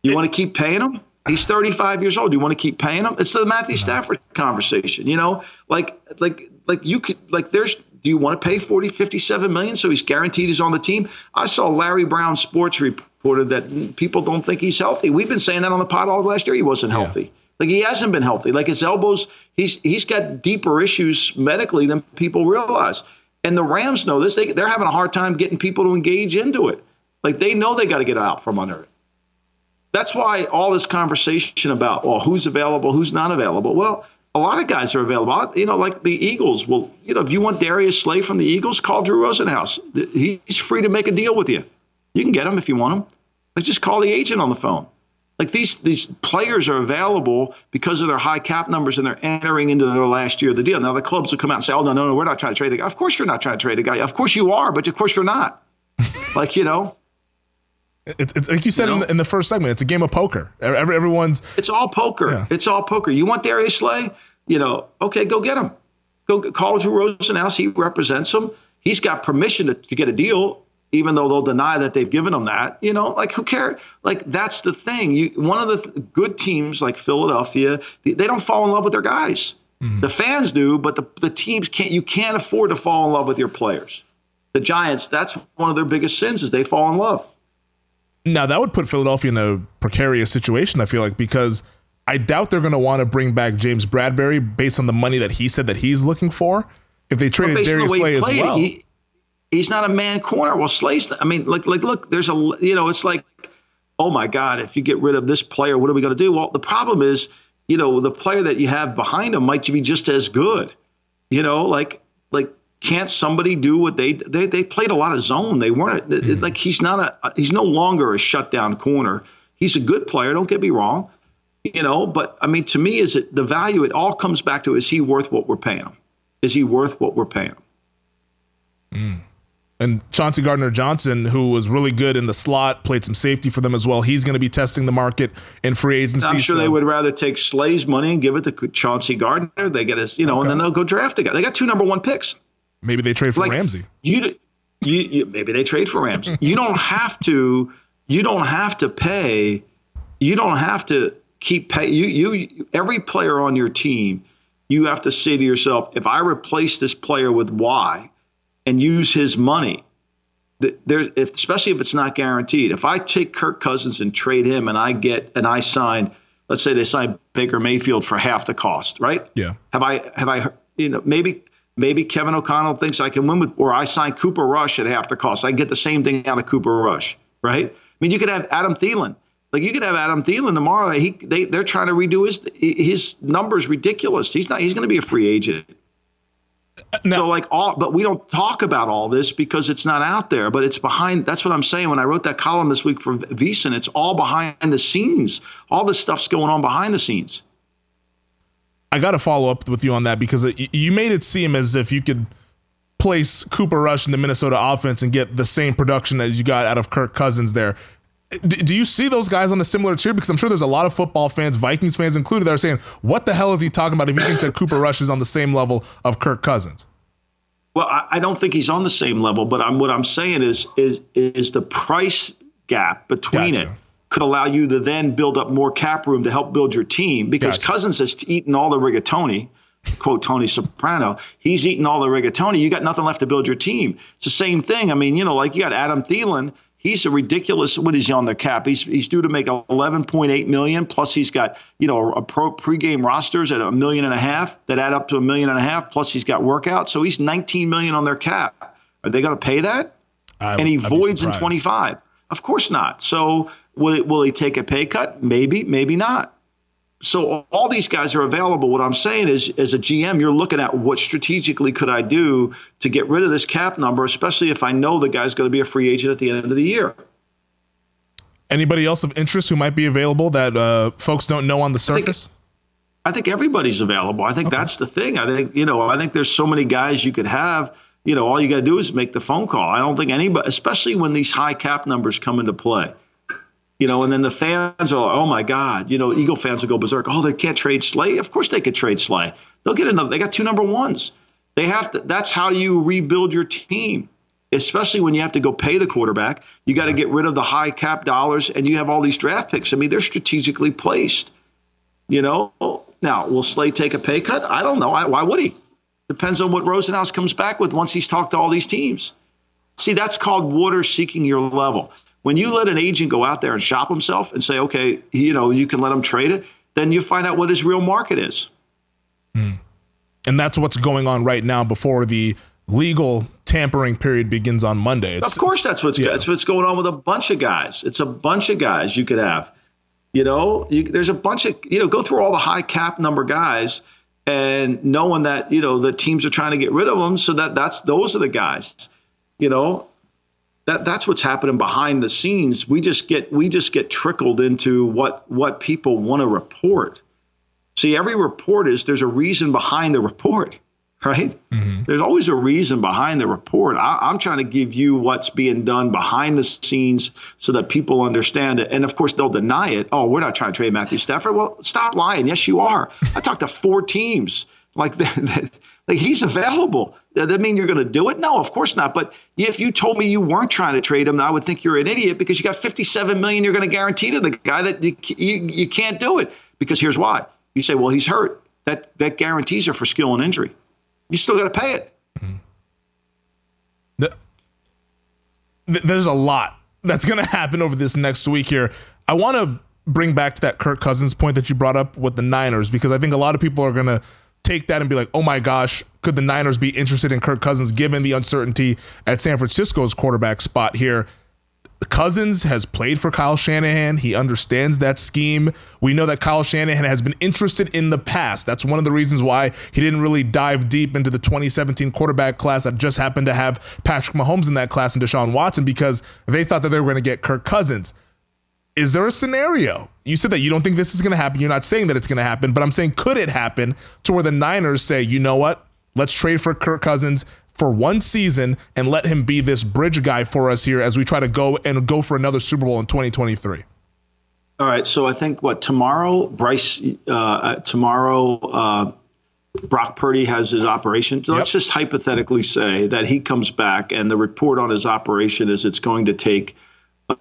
You want to keep paying him? He's 35 years old. Do you want to keep paying him? It's the Matthew Stafford conversation. You know, like like like you could like there's do you want to pay 40, 57 million so he's guaranteed he's on the team? I saw Larry Brown Sports reported that people don't think he's healthy. We've been saying that on the pod all last year. He wasn't healthy. Yeah. Like he hasn't been healthy. Like his elbows, he's he's got deeper issues medically than people realize. And the Rams know this. They they're having a hard time getting people to engage into it. Like they know they got to get out from under it. That's why all this conversation about, well, who's available, who's not available. Well, a lot of guys are available. You know, like the Eagles. Well, you know, if you want Darius Slay from the Eagles, call Drew Rosenhaus. He's free to make a deal with you. You can get him if you want him. Like just call the agent on the phone. Like these these players are available because of their high cap numbers and they're entering into their last year of the deal. Now the clubs will come out and say, "Oh no, no, no, we're not trying to trade the guy." Of course you're not trying to trade the guy. Of course you are, but of course you're not. like you know, it's, it's like you said you know? in, the, in, the, first segment. It's a game of poker. Every, everyone's. It's all poker. Yeah. It's all poker. You want Darius Slay? You know, okay, go get him. Go call Drew Rosenhaus. He represents him. He's got permission to, to get a deal, even though they'll deny that they've given him that. You know, like who cares? Like that's the thing. You one of the th- good teams like Philadelphia, they, they, don't fall in love with their guys. Mm-hmm. The fans do, but the the teams can't. You can't afford to fall in love with your players. The Giants, that's one of their biggest sins is they fall in love. Now that would put Philadelphia in a precarious situation. I feel like because I doubt they're going to want to bring back James Bradberry based on the money that he said that he's looking for. If they traded Darius Slay as well, he, he's not a man corner. Well, Slay's. I mean, like, like, look, there's a, you know, it's like, oh my God, if you get rid of this player, what are we going to do? Well, the problem is, you know, the player that you have behind him might be just as good. You know, like, like can't somebody do what they they they played a lot of zone. They weren't mm. like he's not a he's no longer a shutdown corner. He's a good player. Don't get me wrong, you know. But I mean, to me, is it the value? It all comes back to is he worth what we're paying him? Is he worth what we're paying him? Mm. And Chauncey Gardner Johnson, who was really good in the slot, played some safety for them as well. He's going to be testing the market in free agency. I'm sure so. they would rather take Slay's money and give it to Chauncey Gardner. They get us, you know, okay. and then they'll go draft a guy. They got two number one picks. Maybe they trade for like, Ramsey. You, you, you, maybe they trade for Ramsey. you don't have to. You don't have to pay. You don't have to keep pay. You, you, every player on your team, you have to say to yourself, if I replace this player with Y, and use his money, there, if, especially if it's not guaranteed. If I take Kirk Cousins and trade him, and I get and I sign, let's say they sign Baker Mayfield for half the cost, right? Yeah. Have I have I you know maybe Maybe Kevin O'Connell thinks I can win with, or I sign Cooper Rush at half the cost. I get the same thing out of Cooper Rush, right? I mean, you could have Adam Thielen. Like you could have Adam Thielen tomorrow. He they they're trying to redo his his numbers ridiculous. He's not. He's going to be a free agent. Uh, no. So like all, but we don't talk about all this because it's not out there. But it's behind. That's what I'm saying. When I wrote that column this week for VSiN, it's all behind the scenes. All this stuff's going on behind the scenes. I got to follow up with you on that because it, you made it seem as if you could place Cooper Rush in the Minnesota offense and get the same production as you got out of Kirk Cousins there. do you see those guys on a similar tier? Because I'm sure there's a lot of football fans, Vikings fans included, that are saying, "What the hell is he talking about?" If he thinks that Cooper Rush is on the same level of Kirk Cousins. Well, I, I don't think he's on the same level, but I'm, what I'm saying is is is the price gap between gotcha. it could allow you to then build up more cap room to help build your team because gotcha. Cousins has eaten all the rigatoni. Quote Tony Soprano, he's eaten all the rigatoni. You got nothing left to build your team. It's the same thing. I mean, you know, like you got Adam Thielen. He's a ridiculous. What is he on the cap? He's he's due to make 11.8 million. Plus, he's got you know a pro pregame rosters at a million and a half that add up to a million and a half. Plus, he's got workouts, so he's 19 million on their cap. Are they going to pay that? I, and he I'd voids in 25. Of course not. So will will he take a pay cut? Maybe, maybe not so all these guys are available. What I'm saying is, as a GM, you're looking at what strategically could I do to get rid of this cap number, especially if I know the guy's going to be a free agent at the end of the year. Anybody else of interest who might be available that uh, folks don't know on the surface? I think, I think everybody's available. I think okay. that's the thing. I think you know. I think there's so many guys you could have. You know, all you got to do is make the phone call. I don't think anybody, especially when these high cap numbers come into play you know, and then the fans are, oh my God, you know, Eagle fans will go berserk. Oh, they can't trade Slay. Of course they could trade Slay. They'll get another. They got two number ones. They have to. That's how you rebuild your team, especially when you have to go pay the quarterback. You got to get rid of the high cap dollars, and you have all these draft picks. I mean, they're strategically placed. You know, now will Slay take a pay cut? I don't know. Why would he? Depends on what Rosenhaus comes back with once he's talked to all these teams. See, that's called water seeking your level. When you let an agent go out there and shop himself and say, okay, you know, you can let him trade it, then you find out what his real market is. Hmm. And that's what's going on right now before the legal tampering period begins on Monday. It's, of course, that's what's yeah. that's what's going on with a bunch of guys. It's a bunch of guys you could have. You know, you, there's a bunch of you know go through all the high cap number guys and knowing that you know the teams are trying to get rid of them, so that that's those are the guys. You know, that that's what's happening behind the scenes. We just get we just get trickled into what what people want to report. See, every report is there's a reason behind the report, right? Mm-hmm. There's always a reason behind the report. I, am trying to give you what's being done behind the scenes so that people understand it. And of course, they'll deny it. Oh, we're not trying to trade Matthew Stafford. Well, stop lying. Yes, you are. I talked to four teams like that. Like he's available. Does that mean you're going to do it? No, of course not. But if you told me you weren't trying to trade him, I would think you're an idiot because you got 57 million you're going to guarantee to the guy that you, you, you can't do it. Because here's why. You say, well, he's hurt. That that guarantees are for skill and injury. You still got to pay it. Mm-hmm. The, there's a lot that's going to happen over this next week here. I want to bring back to that Kirk Cousins point that you brought up with the Niners because I think a lot of people are going to take that and be like, oh my gosh, could the Niners be interested in Kirk Cousins given the uncertainty at San Francisco's quarterback spot here? Cousins has played for Kyle Shanahan. He understands that scheme. We know that Kyle Shanahan has been interested in the past. That's one of the reasons why he didn't really dive deep into the 2017 quarterback class that just happened to have Patrick Mahomes in that class and Deshaun Watson because they thought that they were going to get Kirk Cousins is there a scenario? You said that you don't think this is going to happen. You're not saying that it's going to happen, but I'm saying could it happen to where the Niners say, you know what? Let's trade for Kirk Cousins for one season and let him be this bridge guy for us here as we try to go and go for another Super Bowl in 2023. All right. So I think what tomorrow, Bryce, uh, uh tomorrow, uh, Brock Purdy has his operation. So yep. let's just hypothetically say that he comes back and the report on his operation is it's going to take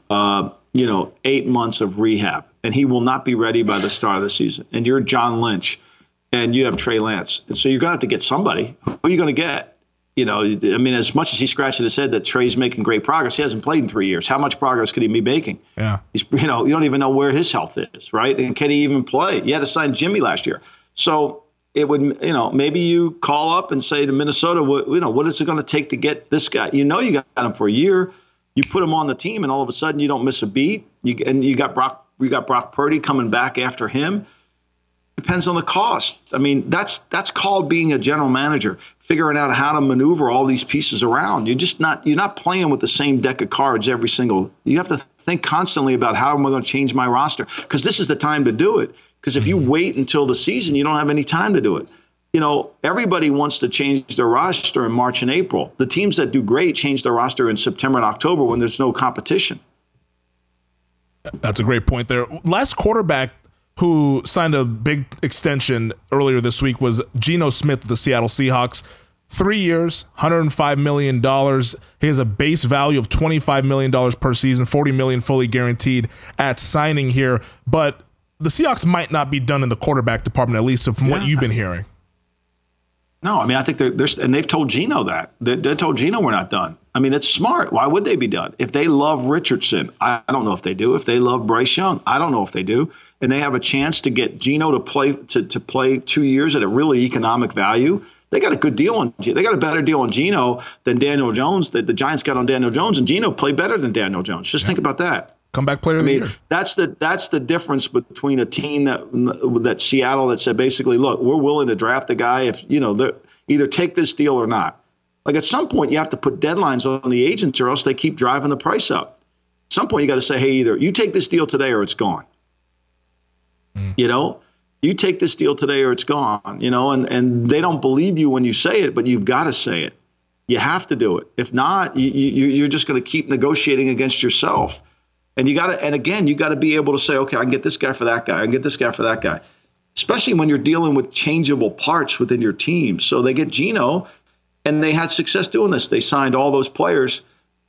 uh, you know, eight months of rehab, and he will not be ready by the start of the season. And you're John Lynch, and you have Trey Lance, and so you're gonna have to get somebody. Who are you gonna get? You know, I mean, as much as he's scratching his head that Trey's making great progress, he hasn't played in three years. How much progress could he be making? Yeah, he's you know, you don't even know where his health is, right? And can he even play? You had to sign Jimmy last year, so it would you know maybe you call up and say to Minnesota, you know, what is it going to take to get this guy? You know, you got him for a year you put him on the team, and all of a sudden you don't miss a beat. You and you got Brock, you got Brock Purdy coming back after him. Depends on the cost. I mean, that's that's called being a general manager, figuring out how to maneuver all these pieces around. You're just not you're not playing with the same deck of cards every single. You have to think constantly about how am I going to change my roster because this is the time to do it. Because if you mm-hmm. wait until the season, you don't have any time to do it you know, everybody wants to change their roster in March and April. The teams that do great change their roster in September and October when there's no competition. That's a great point there. Last quarterback who signed a big extension earlier this week was Geno Smith of the Seattle Seahawks. Three years, $105 million. He has a base value of $25 million per season, 40 million fully guaranteed at signing here. But the Seahawks might not be done in the quarterback department, at least from yeah. what you've been hearing. No, I mean I think they're, they're and they've told Geno that they, they told Geno we're not done. I mean it's smart. Why would they be done? If they love Richardson, I, I don't know if they do. If they love Bryce Young, I don't know if they do. And they have a chance to get Geno to play to, to play two years at a really economic value. They got a good deal on. Geno. They got a better deal on Geno than Daniel Jones. That the Giants got on Daniel Jones, and Geno played better than Daniel Jones. Just yeah. think about that comeback player of the year. That's the that's the difference between a team that that Seattle that said basically, look, we're willing to draft the guy if you know either take this deal or not. Like at some point, you have to put deadlines on the agents, or else they keep driving the price up. At some point, you got to say, hey, either you take this deal today or it's gone. Mm. You know, you take this deal today or it's gone. You know, and and they don't believe you when you say it, but you've got to say it. You have to do it. If not, you, you, you're just going to keep negotiating against yourself and you got to, and again, you got to be able to say, okay, I can get this guy for that guy. I can get this guy for that guy. Especially when you're dealing with changeable parts within your team. So they get Geno, and they had success doing this. They signed all those players,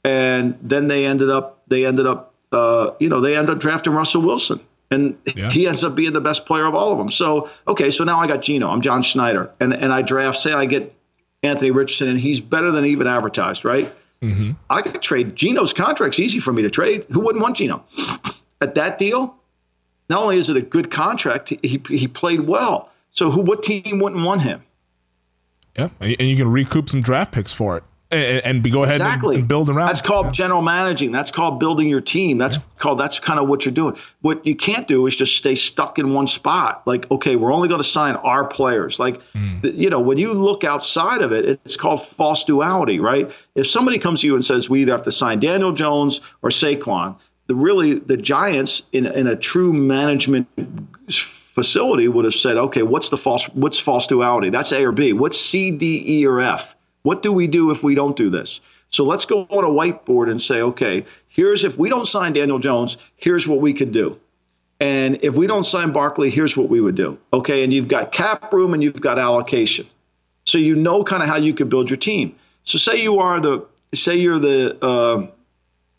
and then they ended up, they ended up, uh, you know, they ended up drafting Russell Wilson, and yeah. he ends up being the best player of all of them. So okay, so now I got Geno. I'm John Schneider, and and I draft. Say I get Anthony Richardson, and he's better than even advertised, right? Mm-hmm. I could trade Geno's contract's easy for me to trade. Who wouldn't want Geno? At that deal, not only is it a good contract, he, he played well. So who what team wouldn't want him? Yeah, and you can recoup some draft picks for it and, and be go ahead exactly. and, and, build around. That's called yeah. general managing. That's called building your team. That's yeah. called that's kind of what you're doing. What you can't do is just stay stuck in one spot. Like, okay, we're only going to sign our players. Like, mm. you know, when you look outside of it, it's called false duality, right? If somebody comes to you and says we either have to sign Daniel Jones or Saquon, the really the Giants in in a true management facility would have said, okay, what's the false what's false duality? That's A or B. What's C, D, E, or F? What do we do if we don't do this? So let's go on a whiteboard and say, okay, here's if we don't sign Daniel Jones, here's what we could do. And if we don't sign Barkley, here's what we would do. Okay, and you've got cap room and you've got allocation. So you know kind of how you could build your team. So say you are the say you're the uh,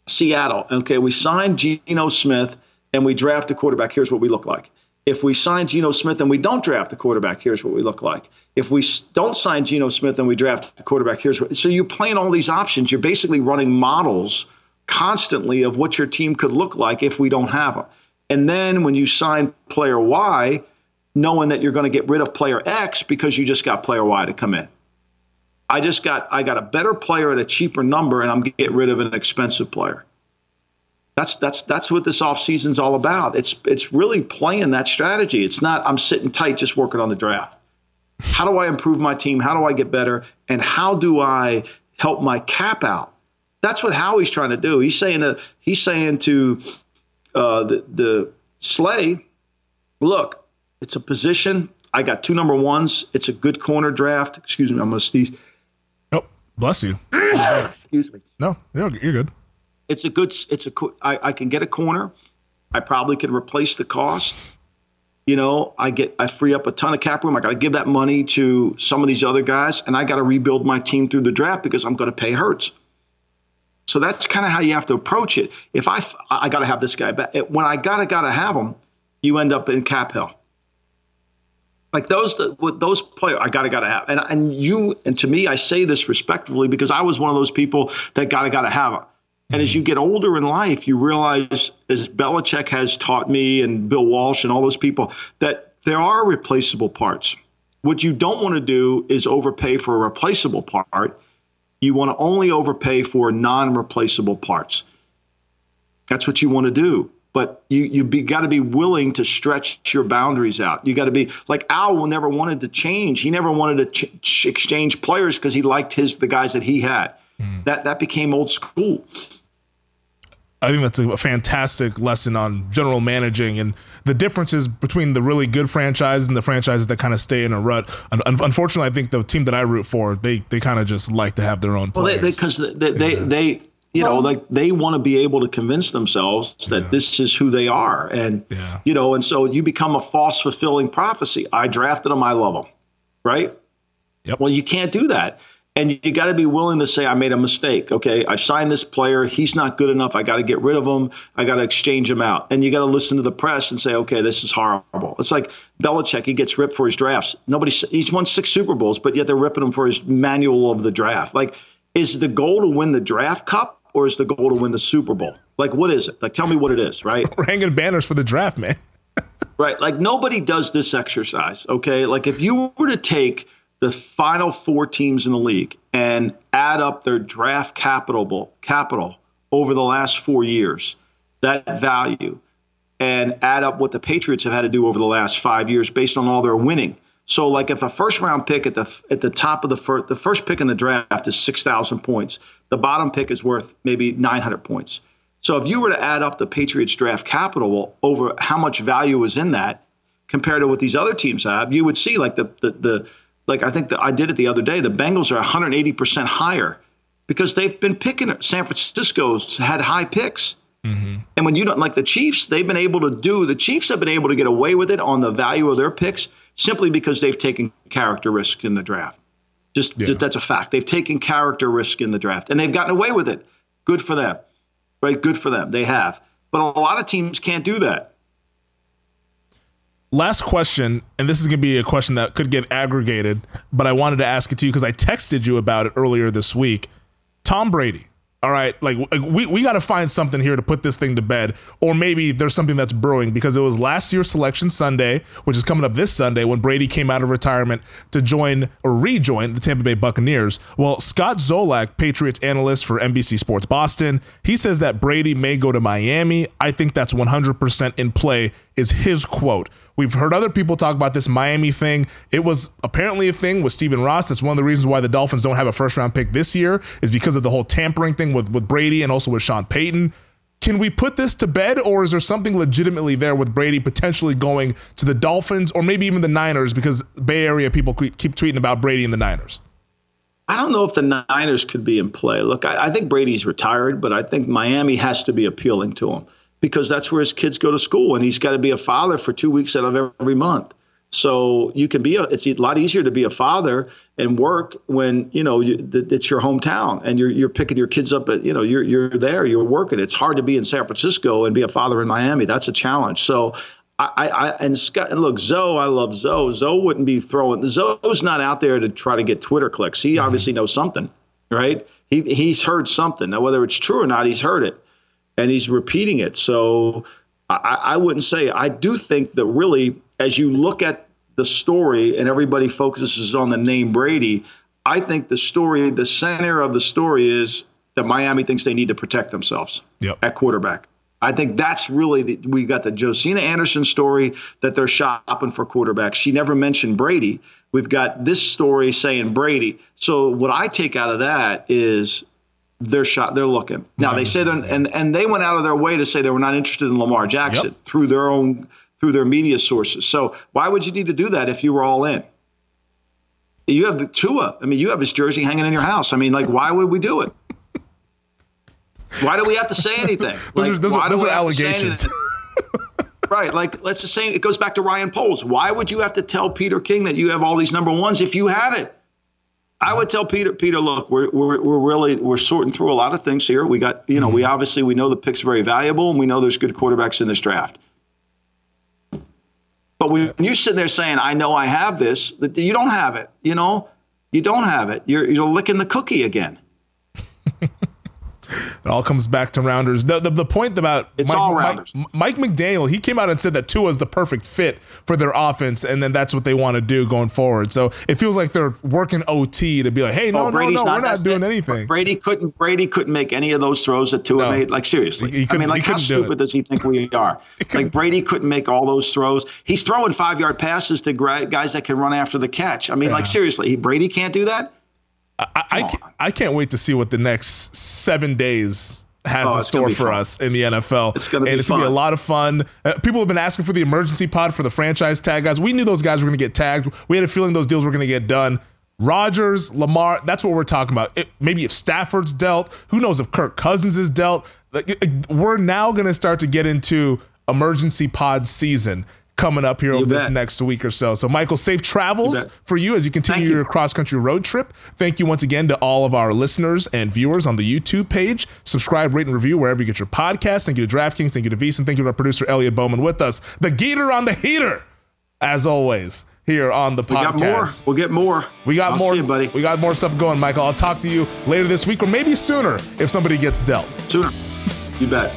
Seattle. Okay, we signed Geno Smith and we draft a quarterback. Here's what we look like. If we sign Geno Smith and we don't draft a quarterback, here's what we look like. If we don't sign Geno Smith and we draft a quarterback, here's what. So you're playing all these options. You're basically running models constantly of what your team could look like if we don't have them. And then when you sign player Y, knowing that you're going to get rid of player X because you just got player Y to come in. I just got I got a better player at a cheaper number and I'm get rid of an expensive player. That's that's that's what this offseason's all about. It's it's really playing that strategy. It's not I'm sitting tight just working on the draft. How do I improve my team? How do I get better? And how do I help my cap out? That's what Howie's trying to do. He's saying to he's saying to uh, the the Slay, look, it's a position. I got two number ones. It's a good corner draft. Excuse me, I'm gonna sneeze. Oh, bless you. Excuse me. No, you're good. It's a good. It's a. I, I can get a corner. I probably could replace the cost. You know, I get I free up a ton of cap room. I got to give that money to some of these other guys, and I got to rebuild my team through the draft because I'm going to pay Hurts. So that's kind of how you have to approach it. If I I got to have this guy, but when I gotta gotta have him, you end up in cap hell. Like those with those players, I gotta gotta have, and and you and to me, I say this respectfully because I was one of those people that gotta gotta have them. And as hmm. you get older in life, you realize, as Belichick has taught me and Bill Walsh and all those people, that there are replaceable parts. What you don't want to do is overpay for a replaceable part. You want to only overpay for non replaceable parts. That's what you want to do. But you you be, got to be willing to stretch your boundaries out. You got to be like Al never wanted to change. He never wanted to ch- exchange players because he liked his the guys that he had. Mm. That that became old school. I think that's a fantastic lesson on general managing and the differences between the really good franchises and the franchises that kind of stay in a rut. unfortunately, I think the team that I root for, they they kind of just like to have their own players. Well, because they, they, they, yeah. they, you know, like they want to be able to convince themselves that yeah. this is who they are, and yeah. you know, and so you become a false fulfilling prophecy. I drafted them, I love them, right? Yep. Well, you can't do that And you got to be willing to say, I made a mistake. Okay, I signed this player. He's not good enough. I got to get rid of him. I got to exchange him out. And you got to listen to the press and say, okay, this is horrible. It's like Belichick. He gets ripped for his drafts. Nobody. He's won six Super Bowls, but yet they're ripping him for his manual of the draft. Like, is the goal to win the draft cup or is the goal to win the Super Bowl? Like, what is it? Like, tell me what it is, right? We're hanging banners for the draft, man. right. Like, nobody does this exercise, okay? Like, if you were to take the final four teams in the league and add up their draft capital capital over the last four years, that value, and add up what the Patriots have had to do over the last five years based on all their winning. So, like, if a first round pick at the at the top of the first, the first pick in the draft is six thousand points, the bottom pick is worth maybe nine hundred points. So, if you were to add up the Patriots draft capital over how much value is in that compared to what these other teams have, you would see like the the, the like I think that I did it the other day. The Bengals are 180% higher because they've been picking. San Francisco's had high picks. Mm-hmm. And when you don't like the Chiefs, they've been able to do. The Chiefs have been able to get away with it on the value of their picks simply because they've taken character risk in the draft. Just, yeah. just that's a fact. They've taken character risk in the draft, and they've gotten away with it. Good for them, right? Good for them. They have. But a lot of teams can't do that last question, and this is going to be a question that could get aggregated, but I wanted to ask it to you because I texted you about it earlier this week. Tom Brady. All right, like, we, we got to find something here to put this thing to bed, or maybe there's something that's brewing because it was last year's selection Sunday, which is coming up this Sunday when Brady came out of retirement to join or rejoin the Tampa Bay Buccaneers. Well, Scott Zolak, Patriots analyst for NBC Sports Boston, he says that Brady may go to Miami. I think that's 100% in play, is his quote. We've heard other people talk about this Miami thing. It was apparently a thing with Stephen Ross. That's one of the reasons why the Dolphins don't have a first round pick this year, is because of the whole tampering thing with, with Brady and also with Sean Payton. Can we put this to bed, or is there something legitimately there with Brady potentially going to the Dolphins or maybe even the Niners because Bay Area people keep tweeting about Brady and the Niners? I don't know if the Niners could be in play. Look, I, I think Brady's retired, but I think Miami has to be appealing to him because that's where his kids go to school, and he's got to be a father for two weeks out of every month. So you can be a, it's a lot easier to be a father and work when you know you, it's your hometown and you're you're picking your kids up at you know you're you're there you're working. It's hard to be in San Francisco and be a father in Miami. That's a challenge. So I, I and Scott and look Zoe, I love Zoe. Zoe wouldn't be throwing Zoe's not out there to try to get Twitter clicks. He mm-hmm. obviously knows something, right? He he's heard something. Now whether it's true or not, he's heard it and he's repeating it. So I, I wouldn't say. I do think that really, as you look at the story and everybody focuses on the name Brady, I think the story, the center of the story is that Miami thinks they need to protect themselves yep. at quarterback. I think that's really the, we got the Josina Anderson story that they're shopping for quarterbacks. She never mentioned Brady. We've got this story saying Brady. So what I take out of that is they're shot. They're looking now. They say they're and and they went out of their way to say they were not interested in Lamar Jackson yep. through their own through their media sources. So why would you need to do that if you were all in? You have the Tua. I mean, you have his jersey hanging in your house. I mean, like, why would we do it? Why do we have to say anything? Like, those are, those are, those are allegations. right. Like, let's just say it goes back to Ryan Poles. Why would you have to tell Peter King that you have all these number ones if you had it? I would tell Peter, Peter, look, we're, we're, we're really we're sorting through a lot of things here. We got, you know, mm-hmm. we obviously we know the pick's very valuable, and we know there's good quarterbacks in this draft. But when you're sitting there saying, "I know I have this," that you don't have it. You know, you don't have it. You're you're licking the cookie again. It all comes back to rounders. The, the, the point about it's Mike, all rounders. Mike, Mike McDaniel, he came out and said that Tua is the perfect fit for their offense, and then that's what they want to do going forward. So it feels like they're working OT to be like, hey, no, oh, no, no, we're not doing fit. anything. Brady couldn't Brady couldn't make any of those throws that Tua no. made. Like seriously, I mean, like how stupid does he think we are? like Brady couldn't make all those throws. He's throwing five yard passes to guys that can run after the catch. I mean, yeah. like seriously, Brady can't do that. I, I, can't, I can't wait to see what the next seven days has oh, in store for fun. us in the NFL. It's gonna and it's gonna be a lot of fun. Uh, people have been asking for the emergency pod for the franchise tag guys. We knew those guys were gonna get tagged. We had a feeling those deals were gonna get done. Rodgers, Lamar, that's what we're talking about. It, maybe if Stafford's dealt, who knows if Kirk Cousins is dealt. Like, we're now gonna start to get into emergency pod season coming up here You over this next week or so. So, Michael, safe travels You for you as you continue Thank you. your cross country road trip. Thank you once again to all of our listeners and viewers on the YouTube page. Subscribe, rate, and review wherever you get your podcast. Thank you to DraftKings. Thank you to VSiN. Thank you to our producer, Elliot Bowman, with us. The Geeter on the Heater, as always, here on the podcast, We got more. We'll get more. We got I'll more, you, buddy. We got more stuff going, Michael. I'll talk to you later this week or maybe sooner if somebody gets dealt. Sooner. You bet.